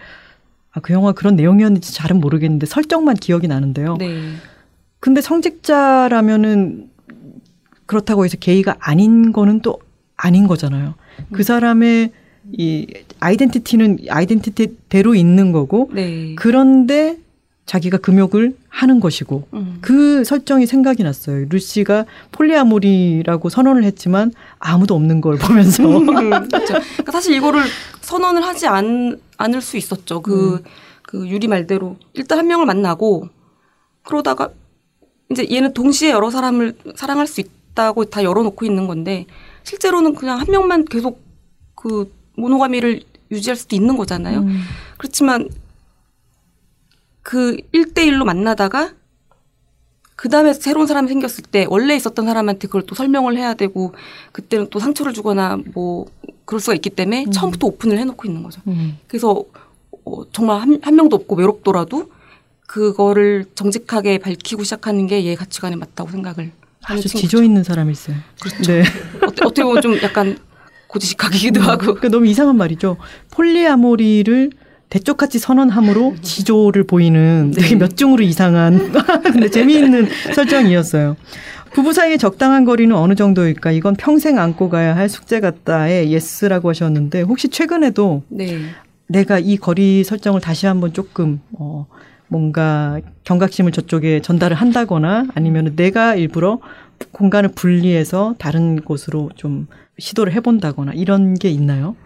A: 아, 그 영화 그런 내용이었는지 잘은 모르겠는데 설정만 기억이 나는데요.
C: 네.
A: 근데 성직자라면은 그렇다고 해서 게이가 아닌 거는 또 아닌 거잖아요. 그 사람의 이 아이덴티티는 아이덴티티대로 있는 거고
C: 네.
A: 그런데 자기가 금욕을 하는 것이고
C: 음.
A: 그 설정이 생각이 났어요. 루시가 폴리아모리라고 선언을 했지만 아무도 없는 걸 보면서
C: 그렇죠. 그러니까 사실 이거를 선언을 하지 않, 않을 수 있었죠. 그, 그 유리 말대로 일단 한 명을 만나고 그러다가 이제 얘는 동시에 여러 사람을 사랑할 수 있다고 다 열어놓고 있는 건데 실제로는 그냥 한 명만 계속 그 모노가미를 유지할 수도 있는 거잖아요.
A: 음.
C: 그렇지만 그 1대1로 만나다가 그 다음에 새로운 사람이 생겼을 때 원래 있었던 사람한테 그걸 또 설명을 해야 되고 그때는 또 상처를 주거나 뭐 그럴 수가 있기 때문에
A: 음.
C: 처음부터 오픈을 해놓고 있는 거죠.
A: 음.
C: 그래서 어, 정말 한, 한 명도 없고 외롭더라도 그거를 정직하게 밝히고 시작하는 게얘 가치관에 맞다고 생각을
A: 아주. 지조 있는 있어요.
C: 그렇죠.
A: 네.
C: 어떻게, 어떻게 보면 좀 약간 고지식하기도 하고.
A: 그러니까 너무 이상한 말이죠. polyamory를 대쪽같이 선언함으로 지조를 보이는
C: 네.
A: 되게 몇 중으로 이상한 근데 재미있는 설정이었어요. 부부 사이의 적당한 거리는 어느 정도일까? 이건 평생 안고 가야 할 숙제 같다에 예스라고 하셨는데 혹시 최근에도
C: 네.
A: 내가 이 거리 설정을 다시 한번 조금 어 뭔가 경각심을 저쪽에 전달을 한다거나 아니면 내가 일부러 공간을 분리해서 다른 곳으로 좀 시도를 해본다거나 이런 게 있나요?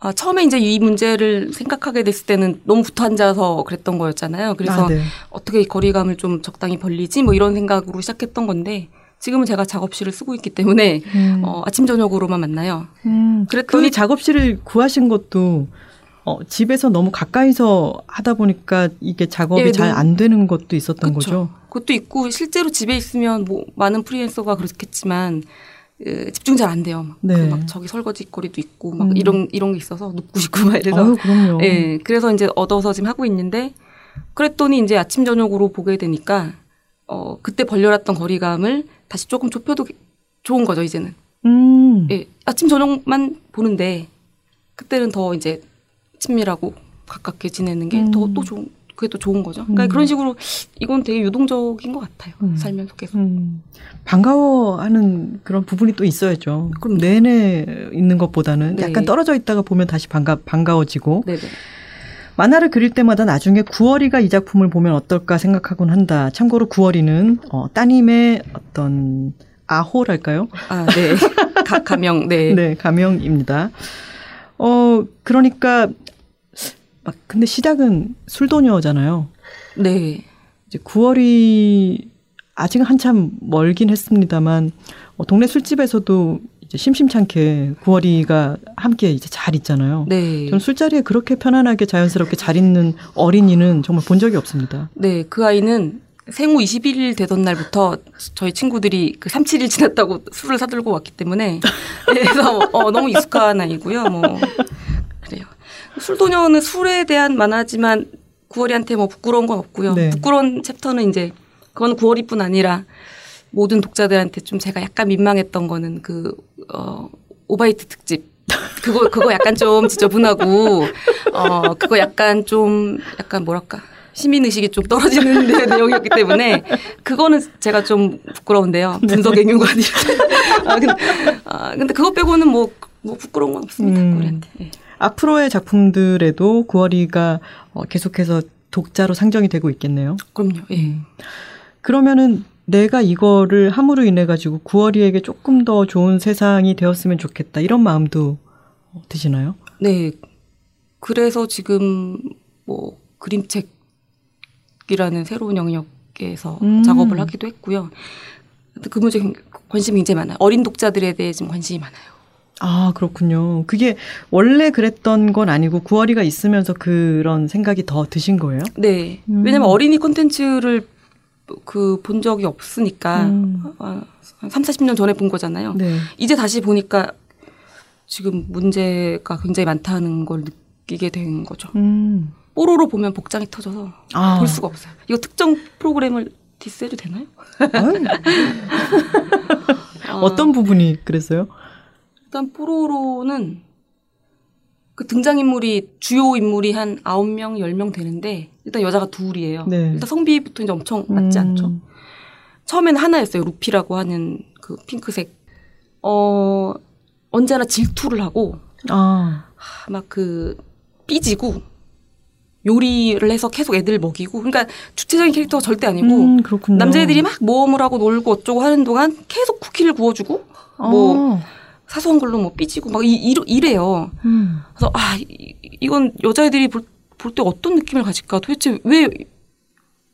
C: 아, 처음에 이제 이 문제를 생각하게 됐을 때는 너무 붙어 앉아서 그랬던 거였잖아요. 그래서
A: 아, 네.
C: 어떻게 이 거리감을 좀 적당히 벌리지 뭐 이런 생각으로 시작했던 건데 지금은 제가 작업실을 쓰고 있기 때문에
A: 음.
C: 어, 아침 저녁으로만 만나요.
A: 음,
C: 그랬더니
A: 그 작업실을 구하신 것도 어, 집에서 너무 가까이서 하다 보니까 이게 작업이
C: 예,
A: 잘
C: 너무-
A: 안 되는 것도 있었던
C: 그쵸.
A: 거죠.
C: 그것도 있고 실제로 집에 있으면 뭐 많은 프리랜서가 그렇겠지만 에, 집중 잘 안 돼요. 막,
A: 네.
C: 그 막 저기 설거지 거리도 있고 막
A: 음.
C: 이런 이런 게 있어서 눕고 싶고 막 이래서
A: 아유, 그럼요.
C: 예, 그래서 이제 얻어서 지금 하고 있는데, 그랬더니 이제 아침, 저녁으로 보게 되니까, 어, 그때 벌려놨던 거리감을 다시 조금 좁혀도 좋은 거죠, 이제는.
A: 음.
C: 예, 아침, 저녁만 보는데, 그때는 더 이제 친밀하고 가깝게 지내는 게더
A: 음.
C: 또 좋은, 그게 또 좋은 거죠. 그러니까
A: 음.
C: 그런 식으로 이건 되게 유동적인 것 같아요.
A: 음.
C: 살면서 계속.
A: 음, 반가워하는 그런 부분이 또 있어야죠.
C: 그럼요.
A: 내내 있는 것보다는
C: 네.
A: 약간 떨어져 있다가 보면 다시 반가, 반가워지고
C: 네네.
A: 만화를 그릴 때마다 나중에 구월이가 이 작품을 보면 어떨까 생각하곤 한다. 참고로 구월이는 어, 따님의 어떤 아호랄까요?
C: 아, 네. 가, 가명, 네.
A: 네, 가명입니다. 어, 그러니까 막 근데 시작은 술도녀잖아요.
C: 네.
A: 이제 9월이 아직 한참 멀긴 했습니다만 어, 동네 술집에서도 이제 심심찮게 9월이가 함께 이제 잘 있잖아요.
C: 네.
A: 저는 술자리에 그렇게 편안하게 자연스럽게 잘 있는 어린이는 정말 본 적이 없습니다.
C: 네, 그 아이는 생후 21일 되던 날부터 저희 친구들이 그 3, 7일 지났다고 술을 사들고 왔기 때문에 그래서 어, 너무 익숙한 아이고요. 뭐. 술도녀는 술에 대한 만화지만 구월이한테 뭐 부끄러운 건 없고요.
A: 네.
C: 부끄러운 챕터는 이제 그건 구월이뿐 아니라 모든 독자들한테 좀 제가 약간 민망했던 거는 그 어, 오바이트 특집. 그거 그거 약간 좀 지저분하고 어 그거 약간 좀 약간 뭐랄까 시민 의식이 좀 떨어지는 내- 내용이었기 때문에 그거는 제가 좀 부끄러운데요 분석 애교관이 아 근데 아 근데 그거 빼고는 뭐, 뭐 부끄러운 건 없습니다
A: 음.
C: 우리한테 예.
A: 앞으로의 작품들에도 9월이가 어, 계속해서 독자로 상정이 되고 있겠네요.
C: 그럼요 예.
A: 그러면은 내가 이거를 함으로 인해 가지고 9월이에게 조금 더 좋은 세상이 되었으면 좋겠다 이런 마음도 어, 드시나요?
C: 네. 그래서 지금 뭐 그림책이라는 새로운 영역에서
A: 음.
C: 작업을 하기도 했고요. 그 문제에 관심이 굉장히 많아요. 어린 독자들에 대해 지금 관심이 많아요.
A: 아, 그렇군요. 그게 원래 그랬던 건 아니고 구월이가 있으면서 그런 생각이 더 드신 거예요?
C: 네.
A: 음.
C: 왜냐면 어린이 콘텐츠를 그 본 적이 없으니까
A: 음.
C: 한 3, 40년 전에 본 거잖아요.
A: 네.
C: 이제 다시 보니까 지금 문제가 굉장히 많다는 걸 느끼게 된 거죠.
A: 음.
C: 뽀로로 보면 복장이 터져서
A: 아.
C: 볼 수가 없어요. 이거 특정 프로그램을 디스해도 되나요?
A: 아, 어떤 부분이 그랬어요?
C: 일단 뽀로로는 그 등장인물이 주요 인물이 한 9명, 10명 되는데 일단 여자가 둘이에요.
A: 네.
C: 일단 성비부터 이제 엄청 낮지
A: 음.
C: 않죠. 처음에는 하나였어요. 루피라고 하는 그 핑크색. 어, 언제나 질투를 하고
A: 아,
C: 막그 삐지고 요리를 해서 계속 애들 먹이고 그러니까 주체적인 캐릭터가 절대 아니고
A: 음, 그렇군요.
C: 남자애들이 막 모험을 하고 놀고 어쩌고 하는 동안 계속 쿠키를 구워주고 뭐
A: 아,
C: 사소한 걸로 뭐 삐지고 막 이, 이래요.
A: 음.
C: 그래서 아 이- 이건 여자애들이 볼 때 어떤 느낌을 가질까 도대체 왜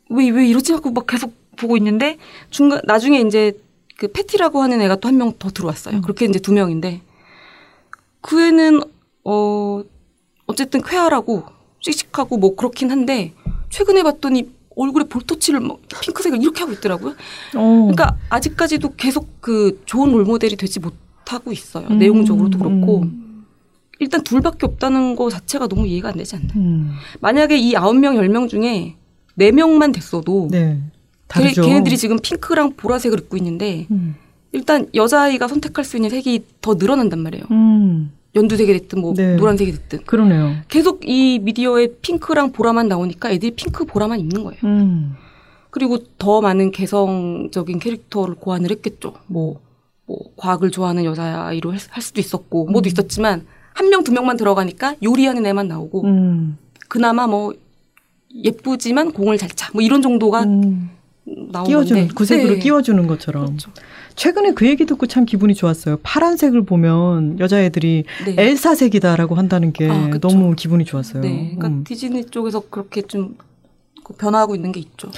C: 왜, 왜 이러지 하고 막 계속 보고 있는데 중간 나중에 이제 그 패티라고 하는 애가 또 한 명 더 들어왔어요.
A: 음.
C: 그렇게 이제 두 명인데 그 애는 어 어쨌든 쾌활하고 씩씩하고 뭐 그렇긴 한데 최근에 봤더니 얼굴에 볼터치를 막 핑크색을 이렇게 하고 있더라고요.
A: 어.
C: 그러니까 아직까지도 계속 그 좋은 롤모델이 되지 못 하고 있어요.
A: 음,
C: 내용적으로도 그렇고
A: 음.
C: 일단 둘밖에 없다는 거 자체가 너무 이해가 안 되지 않나요?
A: 음.
C: 만약에 이 아홉 명, 열 명 중에 네 명만 됐어도
A: 네.
C: 걔. 걔네들이 지금 핑크랑 보라색을 입고 있는데
A: 음.
C: 일단 여자아이가 선택할 수 있는 색이 더 늘어난단 말이에요.
A: 음.
C: 연두색이 됐든 뭐
A: 네.
C: 노란색이 됐든
A: 그러네요.
C: 계속 이 미디어에 핑크랑 보라만 나오니까 애들이 핑크 보라만 입는 거예요.
A: 음.
C: 그리고 더 많은 개성적인 캐릭터를 고안을 했겠죠. 뭐, 뭐 과학을 좋아하는 여자아이로 할- 할 수도 있었고 뭐도
A: 음.
C: 있었지만 한 명 두 명만 들어가니까 요리하는 애만 나오고
A: 음.
C: 그나마 뭐 예쁘지만 공을 잘 차. 뭐 이런 정도가
A: 음. 끼워주는
C: 건데.
A: 구색으로
C: 네.
A: 끼워주는 것처럼.
C: 그렇죠.
A: 최근에 그 얘기 듣고 참 기분이 좋았어요. 파란색을 보면 여자애들이
C: 네.
A: 엘사색이다라고 한다는 게
C: 아.
A: 너무 기분이 좋았어요.
C: 네. 그러니까
A: 음.
C: 디즈니 쪽에서 그렇게 좀그 변화하고 있는 게 있죠.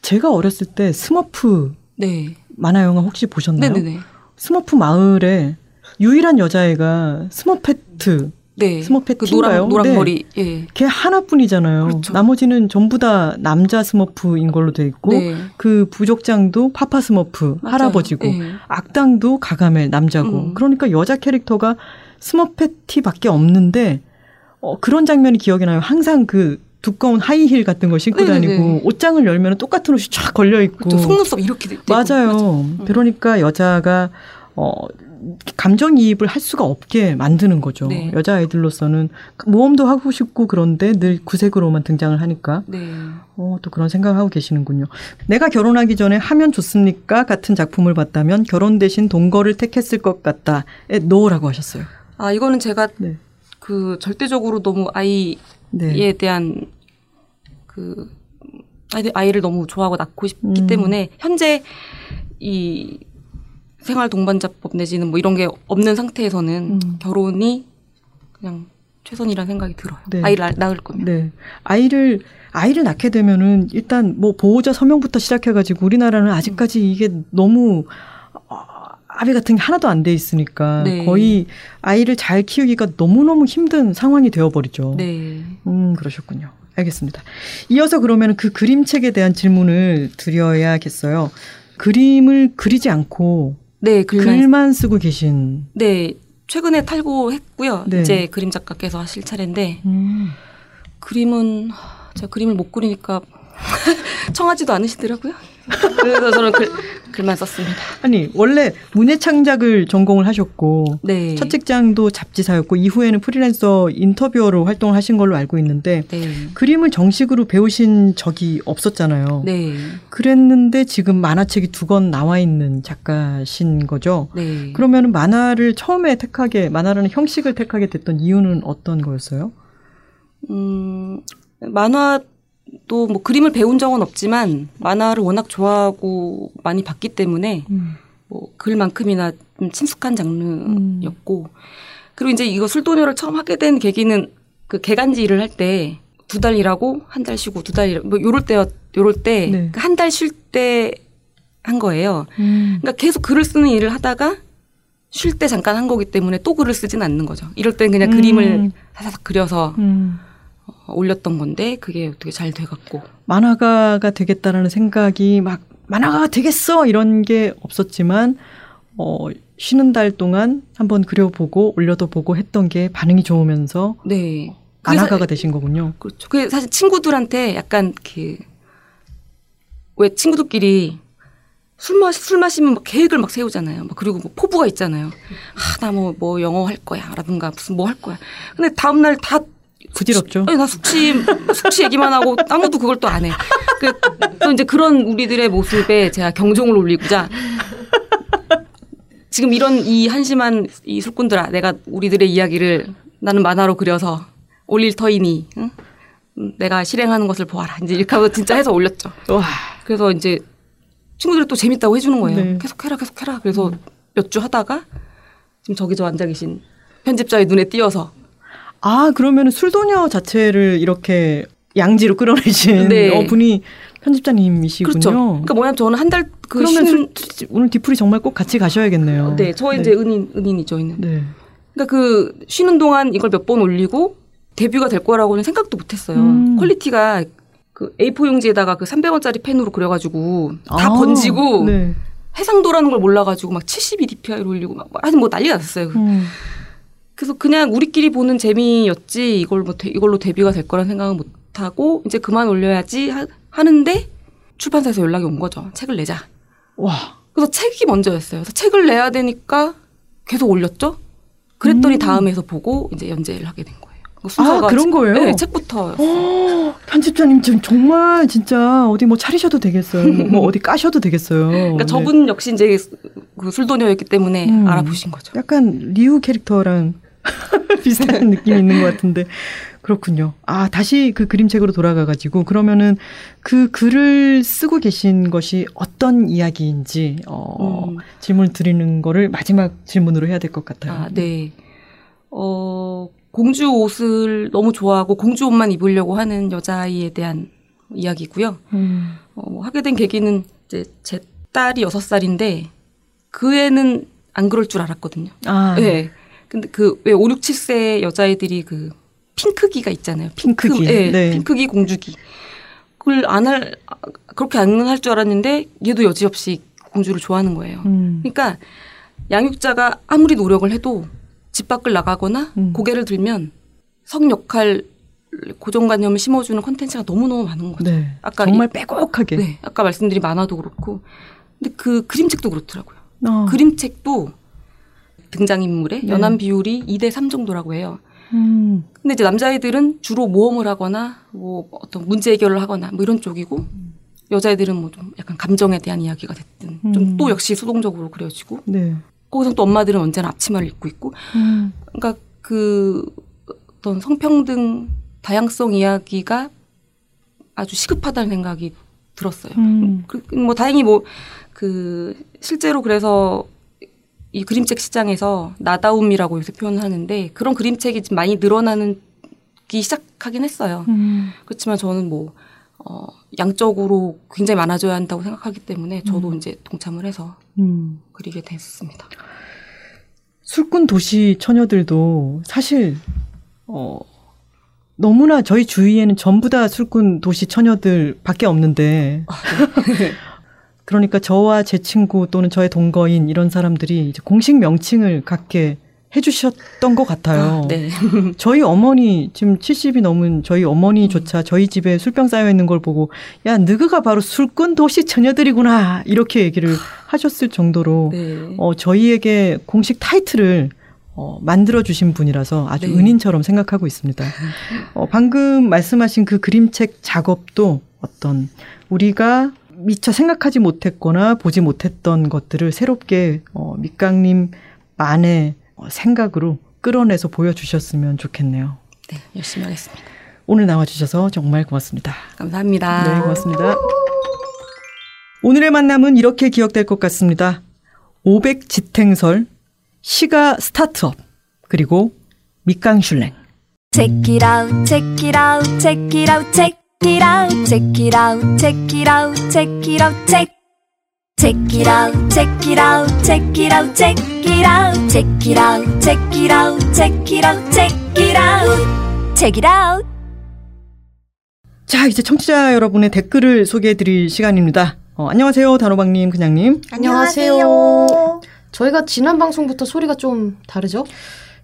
A: 제가 어렸을 때 스머프
C: 네.
A: 만화 영화 혹시 보셨나요?
C: 네네네.
A: 스머프 마을에 유일한 여자애가 스머페트
C: 네.
A: 스모
C: 그? 노랑 노랑
A: 네.
C: 머리. 예.
A: 걔 하나뿐이잖아요.
C: 그렇죠.
A: 나머지는 전부 다 남자 스머프인 걸로 돼 있고
C: 네.
A: 그 부족장도 파파 스머프
C: 맞아요.
A: 할아버지고
C: 예.
A: 악당도 가가멜 남자고
C: 음.
A: 그러니까 여자 캐릭터가 스머페트밖에 없는데 어, 그런 장면이 기억이 나요. 항상 그 두꺼운 하이힐 같은 거 신고
C: 네네네.
A: 다니고 옷장을 열면 똑같은 옷이 쫙 걸려 있고
C: 그렇죠. 속눈썹 이렇게 되고.
A: 맞아요.
C: 음.
A: 그러니까 여자가 어 감정이입을 할 수가 없게 만드는 거죠.
C: 네.
A: 여자 아이들로서는 모험도 하고 싶고 그런데 늘 구색으로만 등장을 하니까
C: 네.
A: 어, 또 그런 생각을 하고 계시는군요. 내가 결혼하기 전에 하면 좋습니까? 같은 작품을 봤다면 결혼 대신 동거를 택했을 것 같다. 에 노라고 하셨어요.
C: 아 이거는 제가
A: 네.
C: 그 절대적으로 너무 아이에
A: 네.
C: 대한 그 아이- 아이를 너무 좋아하고 낳고 싶기
A: 음.
C: 때문에 현재 이 생활 동반자법 내지는 뭐 이런 게 없는 상태에서는
A: 음.
C: 결혼이 그냥 최선이라는 생각이 들어요.
A: 네.
C: 아이를 낳- 낳을 거면.
A: 네. 아이를 아이를 낳게 되면은 일단 뭐 보호자 서명부터 시작해가지고 우리나라는 아직까지 이게 너무 어, 합의 같은 게 하나도 안 돼 있으니까
C: 네.
A: 거의 아이를 잘 키우기가 너무 너무 힘든 상황이 되어버리죠.
C: 네.
A: 음 그러셨군요. 알겠습니다. 이어서 그러면 그 그림책에 대한 질문을 드려야겠어요. 그림을 그리지 않고
C: 네, 글만.
A: 글만 쓰고 계신.
C: 네. 최근에 탈고했고요.
A: 네.
C: 이제 그림 작가께서 하실 차례인데
A: 음.
C: 그림은 제가 그림을 못 그리니까 청하지도 않으시더라고요. 그래서 저는 글, 글만 썼습니다.
A: 아니 원래 문예 창작을 전공을 하셨고
C: 네.
A: 첫 직장도 잡지사였고 이후에는 프리랜서 인터뷰어로 활동을 하신 걸로 알고 있는데
C: 네.
A: 그림을 정식으로 배우신 적이 없었잖아요.
C: 네.
A: 그랬는데 지금 만화책이 두 권 나와 있는 작가신 거죠.
C: 네.
A: 그러면 만화를 처음에 택하게 만화라는 형식을 택하게 됐던 이유는 어떤 거였어요?
C: 음, 만화 도뭐 그림을 배운 적은 없지만 만화를 워낙 좋아하고 많이 봤기 때문에 뭐 글만큼이나 좀 친숙한 장르였고 그리고 이제 이거 술도녀를 처음 하게 된 계기는 그 개간지 일을 할 때 두 달 일하고 한 달 쉬고 두 달 일, 뭐 요럴 때요, 요럴 때
A: 네.
C: 한달 쉴 때 한 거예요.
A: 음.
C: 그러니까 계속 글을 쓰는 일을 하다가 쉴 때 잠깐 한 거기 때문에 또 글을 쓰진 않는 거죠. 이럴 땐 그냥
A: 음.
C: 그림을 사사삭 그려서
A: 음.
C: 어, 올렸던 건데 그게 어떻게 잘 돼갖고
A: 만화가가 되겠다라는 생각이 막 만화가가 되겠어 이런 게 없었지만 어 쉬는 달 동안 한번 그려보고 올려도 보고 했던 게 반응이 좋으면서
C: 네
A: 만화가가 되신 거군요.
C: 그렇죠. 그게 사실 친구들한테 약간 그, 왜 친구들끼리 술 마시, 술 마시면 막 계획을 막 세우잖아요. 막 그리고 뭐 포부가 있잖아요. 아, 나 뭐, 뭐 영어 할 거야. 라든가 무슨 뭐 할 거야. 근데 다음날 다.
A: 부질없죠.
C: 아니, 나 숙취, 숙취 얘기만 하고 아무도 그걸 또 안 해. 그, 또 이제 그런 우리들의 모습에 제가 경종을 울리고자 지금 이런 이 한심한 이 술꾼들아, 내가 우리들의 이야기를 나는 만화로 그려서 올릴 터이니, 응? 음, 내가 실행하는 것을 보아라. 이제 이렇게 하고 진짜 해서 올렸죠.
A: 와.
C: 그래서 이제 친구들이 또 재밌다고 해주는 거예요.
A: 네.
C: 계속해라, 계속해라. 그래서 몇주 하다가 지금 저기 저 앉아 계신 편집자의 눈에 띄어서
A: 아 그러면 술도녀 자체를 이렇게 양지로 끌어내신
C: 네.
A: 어, 분이 편집자님이시군요.
C: 그렇죠. 그러니까 뭐냐면 저는 한 달 그
A: 그러면
C: 쉬는
A: 술, 오늘 뒤풀이 정말 꼭 같이 가셔야겠네요.
C: 네, 저 이제 은인 은인이죠, 있는.
A: 네.
C: 그러니까 그 쉬는 동안 이걸 몇 번 올리고 데뷔가 될 거라고는 생각도 못 했어요.
A: 음.
C: quality가 그 A4 용지에다가 그 300원짜리 펜으로 그려가지고 다
A: 아,
C: 번지고
A: 네.
C: 해상도라는 걸 몰라가지고 막 72dpi로 올리고 막 하여튼 뭐 난리가 났어요.
A: 음.
C: 그래서 그냥 우리끼리 보는 재미였지 이걸 뭐 데- 이걸로 데뷔가 될 거란 생각은 못 하고 이제 그만 올려야지 하, 하는데 출판사에서 연락이 온 거죠. 책을 내자.
A: 와.
C: 그래서 책이 먼저였어요. 그래서 책을 내야 되니까 계속 올렸죠. 그랬더니
A: 음.
C: 다음에서 보고 이제 연재를 하게 된 거예요. 그
A: 아, 그런 거예요?
C: 네, 책부터.
A: 어, 편집자님 지금 정말 진짜 어디 뭐 차리셔도 되겠어요. 뭐, 뭐 어디 까셔도 되겠어요.
C: 그러니까
A: 네.
C: 저분 역시 이제 그 술도녀였기 때문에
A: 음.
C: 알아보신 거죠.
A: 약간 리우 캐릭터랑 비슷한 느낌이 있는 것 같은데 그렇군요. 아 다시 그 그림책으로 돌아가가지고 그러면은 그 글을 쓰고 계신 것이 어떤 이야기인지 어,
C: 음.
A: 질문 드리는 거를 마지막 질문으로 해야 될 것 같아요.
C: 아, 네. 어, 공주 옷을 너무 좋아하고 공주 옷만 입으려고 하는 여자아이에 대한 이야기고요.
A: 음.
C: 어, 뭐 하게 된 계기는 이제 제 딸이 여섯 살인데 그 애는 안 그럴 줄 알았거든요.
A: 아,
C: 네. 근데 그 왜 5, 6, 7세 여자애들이 그 핑크기가 있잖아요. 핑크,
A: 핑크기.
C: 예,
A: 네.
C: 핑크기 공주기. 그걸 안 할, 아, 그렇게 안 할 줄 알았는데 얘도 여지없이 공주를 좋아하는 거예요.
A: 음.
C: 그러니까 양육자가 아무리 노력을 해도 집 밖을 나가거나
A: 음.
C: 고개를 들면 성 역할 고정관념을 심어주는 컨텐츠가 너무너무 많은 거죠.
A: 네.
C: 아까
A: 정말
C: 이-
A: 빼곡하게.
C: 네. 아까 말씀드린 만화도 그렇고. 근데 그 그림책도 그렇더라고요.
A: 어.
C: 그림책도 등장인물의
A: 네.
C: 연한 비율이 2대 3 정도라고 해요.
A: 음.
C: 근데 이제 남자애들은 주로 모험을 하거나 뭐 어떤 문제 해결을 하거나 뭐 이런 쪽이고 여자애들은 뭐 좀 약간 감정에 대한 이야기가 됐든
A: 음.
C: 좀또 역시 수동적으로 그려지고
A: 네.
C: 거기서 또 엄마들은 언제나 앞치마를 입고 있고
A: 음.
C: 그러니까 그 어떤 성평등 다양성 이야기가 아주 시급하다는 생각이 들었어요.
A: 음.
C: 그, 뭐 다행히 뭐 그 실제로 그래서 이 그림책 시장에서 나다움이라고 요새 표현을 하는데 그런 그림책이 좀 많이 늘어나는 기 시작하긴 했어요.
A: 음.
C: 그렇지만 저는 뭐 어, 양적으로 굉장히 많아져야 한다고 생각하기 때문에 저도 이제 동참을 해서
A: 음.
C: 그리게 됐습니다.
A: 술꾼 도시 처녀들도 사실 어 너무나 저희 주위에는 전부 다 술꾼 도시 처녀들밖에 없는데 그러니까 저와 제 친구 또는 저의 동거인 이런 사람들이 이제 공식 명칭을 갖게 해주셨던 것 같아요.
C: 아, 네.
A: 저희 어머니 지금 70이 넘은 저희 어머니조차 저희 집에 술병 쌓여 있는 걸 보고 야 너희가 바로 술꾼 도시 처녀들이구나 이렇게 얘기를 하셨을 정도로
C: 네.
A: 어, 저희에게 공식 타이틀을 어, 만들어 주신 분이라서 아주
C: 네.
A: 은인처럼 생각하고 있습니다. 어, 방금 말씀하신 그 그림책 작업도 어떤 우리가 미처 생각하지 못했거나 보지 못했던 것들을 새롭게 어, 밑강님만의 어, 생각으로 끌어내서 보여주셨으면 좋겠네요.
C: 네, 열심히 하겠습니다.
A: 오늘 나와주셔서 정말 고맙습니다.
C: 감사합니다.
A: 네, 고맙습니다. 오늘의 만남은 이렇게 기억될 것 같습니다. 500 지탱설, 시가 스타트업, 그리고 밑강슐랭.
B: Check it out, check it out, check it out, check it out, check it out, check it out, check it out, check. check it out, check it out, check it out, check it out, check it out, check it out, check it out, check it out, check it out.
A: 자, 이제 청취자 여러분의 댓글을 소개해 드릴 시간입니다. 어, 안녕하세요. 단호박님, 그냥님.
D: 안녕하세요. 저희가 지난 방송부터 소리가 좀 다르죠?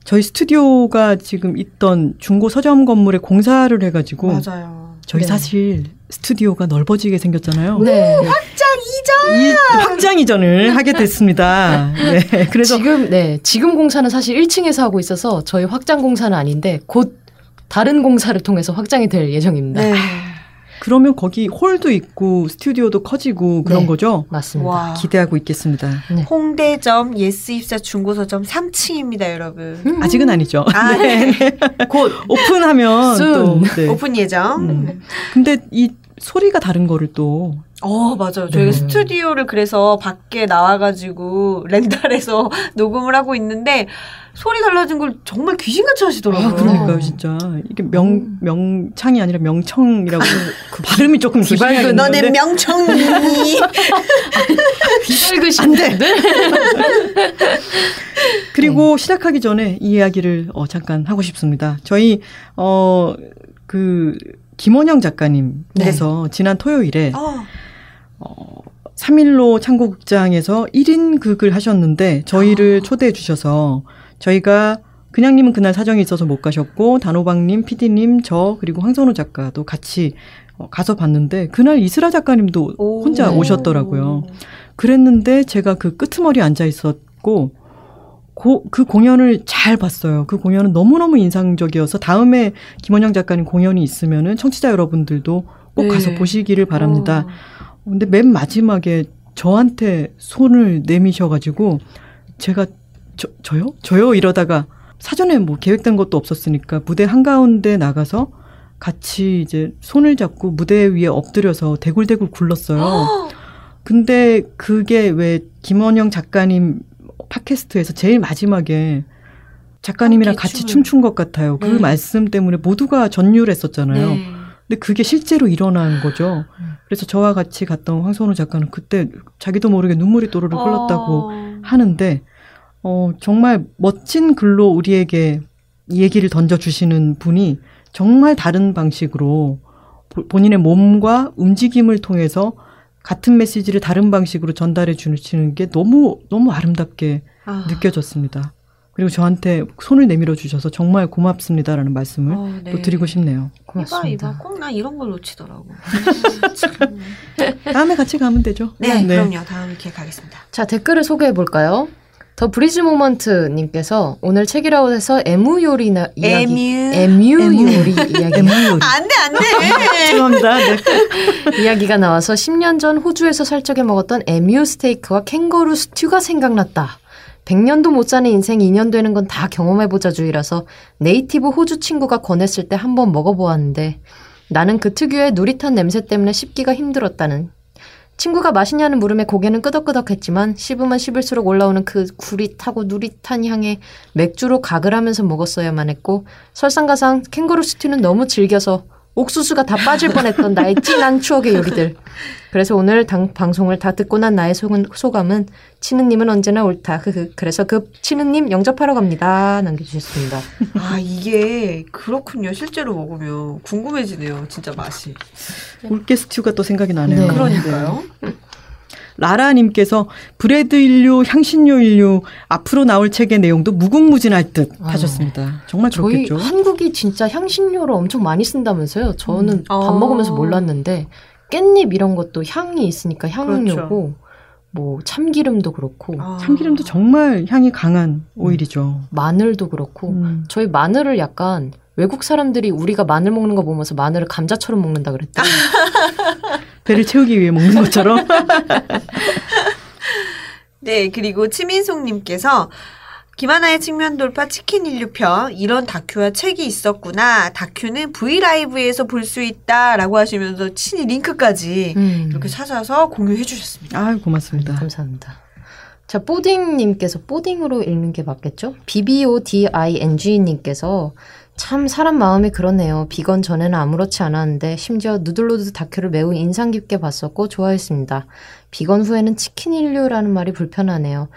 A: 저희 스튜디오가 지금 있던 중고 서점 건물에 공사를 해가지고
E: 맞아요.
A: 저희
D: 네.
A: 사실 스튜디오가 넓어지게 생겼잖아요.
D: 네.
A: 이 확장 이전을 하게 됐습니다. 네, 그래서
D: 지금 네 지금 공사는 사실 1층에서 하고 있어서 저희 확장 공사는 아닌데 곧 다른 공사를 통해서 확장이 될 예정입니다.
E: 네.
A: 그러면 거기 홀도 있고 스튜디오도 커지고 그런
D: 네.
A: 거죠.
D: 맞습니다.
E: 와.
A: 기대하고 있겠습니다.
E: 홍대점 예스이십사 중고서점 3층입니다, 여러분.
D: 음.
A: 아직은 아니죠.
E: 아, 네.
A: 곧 오픈하면 또. 네.
E: 오픈 예정.
A: 음. 근데 이 소리가 다른 거를 또
E: 어, 맞아요. 저희가
A: 네.
E: 스튜디오를 그래서 밖에 나와가지고 렌탈해서 녹음을 하고 있는데 소리 달라진 걸 정말 귀신같이 아시더라고요.
A: 아, 그러니까요, 진짜. 이게 명, 명창이 아니라 명청이라고 그 발음이 조금
D: 비발근.
E: 너네 명청이.
D: 비발그시
A: 안 돼. 그리고 시작하기 전에 이 이야기를 어, 잠깐 하고 싶습니다. 저희 어그 김원영 작가님께서 지난 토요일에
E: 어,
A: 어 3일로 창고극장에서 1인 극을 하셨는데 저희를 초대해 주셔서 저희가 그냥님은 그날 사정이 있어서 못 가셨고 단호박님, PD님, 저 그리고 황선우 작가도 같이 어, 가서 봤는데 그날 이슬아 작가님도
E: 오.
A: 혼자
D: 네.
A: 오셨더라고요. 그랬는데 제가 그 끄트머리 앉아 있었고 고, 그 공연을 잘 봤어요. 그 공연은 너무너무 인상적이어서 다음에 김원영 작가님 공연이 있으면은 청취자 여러분들도 꼭
E: 네.
A: 가서 보시기를 바랍니다.
E: 어.
A: 근데 맨 마지막에 저한테 손을 내미셔가지고 제가 저, 저요? 저요? 이러다가 사전에 뭐 계획된 것도 없었으니까 무대 한가운데 나가서 같이 이제 손을 잡고 무대 위에 엎드려서 대굴대굴 굴렀어요. 근데 그게 왜 김원영 작가님 팟캐스트에서 제일 마지막에 작가님이랑
E: 함께
A: 같이. 춤춘 것 같아요. 그
E: 네.
A: 말씀 때문에 모두가 전율했었잖아요.
E: 네.
A: 근데 그게 실제로 일어난 거죠. 그래서 저와 같이 갔던 황선우 작가는 그때 자기도 모르게 눈물이 또르르 흘렀다고
E: 어.
A: 하는데, 어, 정말 멋진 글로 우리에게 이 얘기를 던져 주시는 분이 정말 다른 방식으로 보- 본인의 몸과 움직임을 통해서 같은 메시지를 다른 방식으로 전달해 주시는 게 너무, 너무 아름답게
E: 아.
A: 느껴졌습니다. 그리고 저한테 손을 내밀어 주셔서 정말 고맙습니다라는 말씀을
E: 어, 네.
A: 또 드리고 싶네요.
E: 이봐
D: 고맙습니다.
E: 이봐 꼭 나 이런 걸 놓치더라고.
A: 다음에 같이 가면 되죠.
E: 네, 그럼요. 다음 기회 가겠습니다.
D: 자 댓글을 소개해 볼까요? 더 브리즈 모먼트 님께서 오늘 책읽아웃에서 에무 요리나 이야기
E: 에뮤.
D: 에뮤. 요리 이야기
A: 에무요리.
E: 안돼 안돼.
A: 죄송합니다. 네.
D: 이야기가 나와서 10년 전 호주에서 살적에 먹었던 에뮤 스테이크와 캥거루 스튜가 생각났다. 100년도 못 사는 인생 2년 되는 건 다 경험해보자 주의라서 네이티브 호주 친구가 권했을 때 한 번 먹어보았는데 나는 그 특유의 누릿한 냄새 때문에 씹기가 힘들었다는. 친구가 맛있냐는 물음에 고개는 끄덕끄덕했지만 씹으면 씹을수록 올라오는 그 구릿하고 누릿한 향에 맥주로 각을 하면서 먹었어야만 했고 설상가상 캥거루 스튜는 너무 질겨서 옥수수가 다 빠질 뻔했던 나의 진한 추억의 요리들. 그래서 오늘 당, 방송을 다 듣고 난 나의 소, 소감은 치느님은 언제나 옳다. 그래서 그 치느님 영접하러 갑니다. 남겨주셨습니다.
E: 아 이게 그렇군요. 실제로 먹으면 궁금해지네요. 진짜 맛이.
A: 울게 스튜가 또 생각이 나네요.
D: 네.
E: 그러니까요.
A: 라라님께서 브레드 인류, 향신료 인류 앞으로 나올 책의 내용도 무궁무진할 듯
D: 아.
A: 하셨습니다. 정말
D: 저희
A: 그렇겠죠.
D: 한국이 진짜 향신료를 엄청 많이 쓴다면서요. 저는
E: 음.
D: 밥
E: 어.
D: 먹으면서 몰랐는데 깻잎 이런 것도 향이 있으니까 향료고
E: 그렇죠.
D: 뭐 참기름도 그렇고
E: 아.
A: 참기름도 정말 향이 강한 오일이죠.
D: 마늘도 그렇고
A: 음.
D: 저희 마늘을 약간 외국 사람들이 우리가 마늘 먹는 거 보면서 마늘을 감자처럼 먹는다 그랬대.
A: 배를 채우기 위해 먹는 것처럼.
E: 네, 그리고 치민송님께서 김하나의 측면 돌파 치킨 인류편 이런 다큐와 책이 있었구나. 다큐는 브이라이브에서 볼 수 있다라고 하시면서 친히 링크까지
D: 음.
E: 이렇게 찾아서 공유해 주셨습니다.
A: 아, 고맙습니다.
D: 감사합니다. 자, 뽀딩님께서 뽀딩으로 읽는 게 맞겠죠? BBODING님께서 참 사람 마음이 그렇네요. 비건 전에는 아무렇지 않았는데 심지어 누들로드 다큐를 매우 인상 깊게 봤었고 좋아했습니다. 비건 후에는 치킨 인류라는 말이 불편하네요.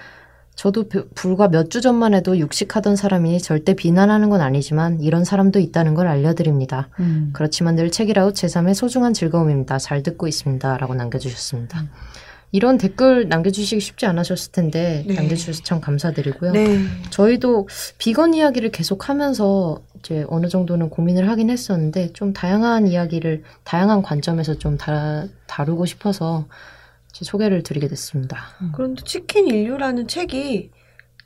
D: 저도 벼- 불과 몇 주 전만 해도 육식하던 사람이 절대 비난하는 건 아니지만 이런 사람도 있다는 걸 알려드립니다.
A: 음.
D: 그렇지만 늘 책이라웃 제3의 소중한 즐거움입니다. 잘 듣고 있습니다. 라고 남겨주셨습니다. 이런 댓글 남겨주시기 쉽지 않으셨을 텐데
E: 네.
D: 남겨주셔서 참 감사드리고요.
E: 네.
D: 저희도 비건 이야기를 계속 하면서 이제 어느 정도는 고민을 하긴 했었는데 좀 다양한 이야기를 다양한 관점에서 좀 다, 다루고 싶어서 이제 소개를 드리게 됐습니다.
E: 그런데 치킨 인류라는 책이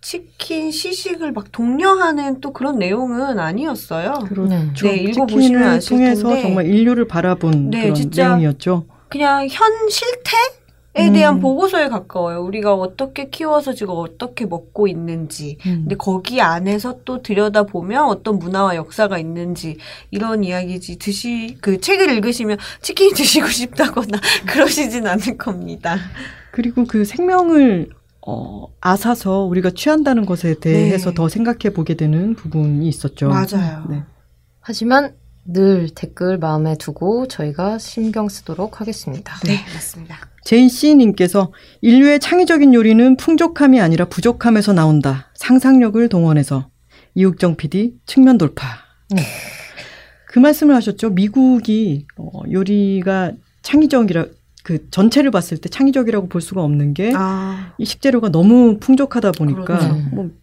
E: 치킨 시식을 막 독려하는 또 그런 내용은 아니었어요.
A: 그렇죠.
E: 네, 읽어보시면
A: 치킨을
E: 아실
A: 통해서
E: 텐데.
A: 정말 인류를 바라본
E: 네,
A: 그런
E: 진짜
A: 내용이었죠.
E: 그냥 현 실태에
A: 음.
E: 대한 보고서에 가까워요. 우리가 어떻게 키워서 지금 어떻게 먹고 있는지.
A: 음.
E: 근데 거기 안에서 또 들여다보면 어떤 문화와 역사가 있는지 이런 이야기지 드시 그 책을 읽으시면 치킨 드시고 싶다거나 그러시진 않을 겁니다.
A: 그리고 그 생명을 어, 아사서 우리가 취한다는 것에 대해서
E: 네.
A: 더 생각해 보게 되는 부분이 있었죠.
E: 맞아요.
A: 네.
D: 하지만 늘 댓글 마음에 두고 저희가 신경 쓰도록 하겠습니다.
E: 네, 맞습니다.
A: 제인 씨님께서 인류의 창의적인 요리는 풍족함이 아니라 부족함에서 나온다. 상상력을 동원해서 이육정 PD 측면 돌파.
D: 네.
A: 그 말씀을 하셨죠. 미국이 어, 요리가 창의적이라 그 전체를 봤을 때 창의적이라고 볼 수가 없는 게이
E: 아,
A: 식재료가 너무 풍족하다 보니까
E: 그렇죠.
A: 뭐막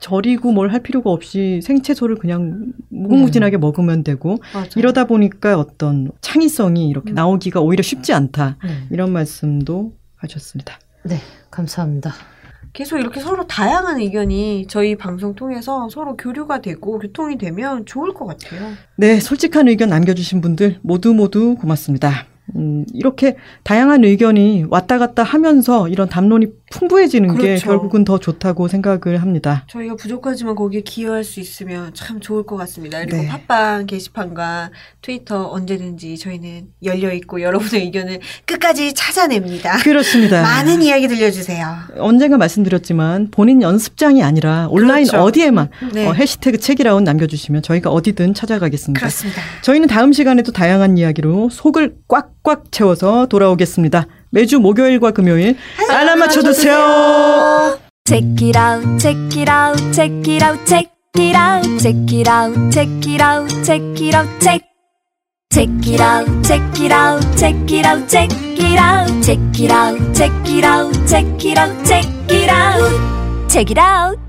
A: 절이고 뭘 할 필요가 없이 생채소를 그냥 무궁무진하게 먹으면 되고
E: 맞아요.
A: 이러다 보니까 어떤 창의성이 이렇게
E: 음.
A: 나오기가 오히려 쉽지 않다.
D: 네.
A: 이런 말씀도 하셨습니다.
D: 네, 감사합니다.
E: 계속 이렇게 서로 다양한 의견이 저희 방송 통해서 서로 교류가 되고 교통이 되면 좋을 것 같아요.
A: 네, 솔직한 의견 남겨주신 분들 모두 모두 고맙습니다. 음, 이렇게 다양한 의견이 왔다 갔다 하면서 이런 담론이 풍부해지는 게
E: 그렇죠.
A: 결국은 더 좋다고 생각을 합니다.
E: 저희가 부족하지만 거기에 기여할 수 있으면 참 좋을 것 같습니다. 그리고
A: 네.
E: 팟빵 게시판과 트위터 언제든지 저희는 열려 있고 여러분의 의견을 끝까지 찾아냅니다.
A: 그렇습니다.
E: 많은 이야기 들려주세요.
A: 언젠가 말씀드렸지만 본인 연습장이 아니라 온라인
E: 그렇죠.
A: 어디에만
E: 네.
A: 어, 해시태그 책이라운 남겨주시면 저희가 어디든 찾아가겠습니다.
E: 그렇습니다.
A: 저희는 다음 시간에도 다양한 이야기로 속을 꽉꽉 채워서 돌아오겠습니다. 매주 목요일과 금요일 알람 맞춰 두세요.
B: Check it out, check it out, check it out, check it out, check it out, check it out, check it out, check. Check it out, check it out, check it out, check it out, check it out, check it out, check it out, check it out, check it out.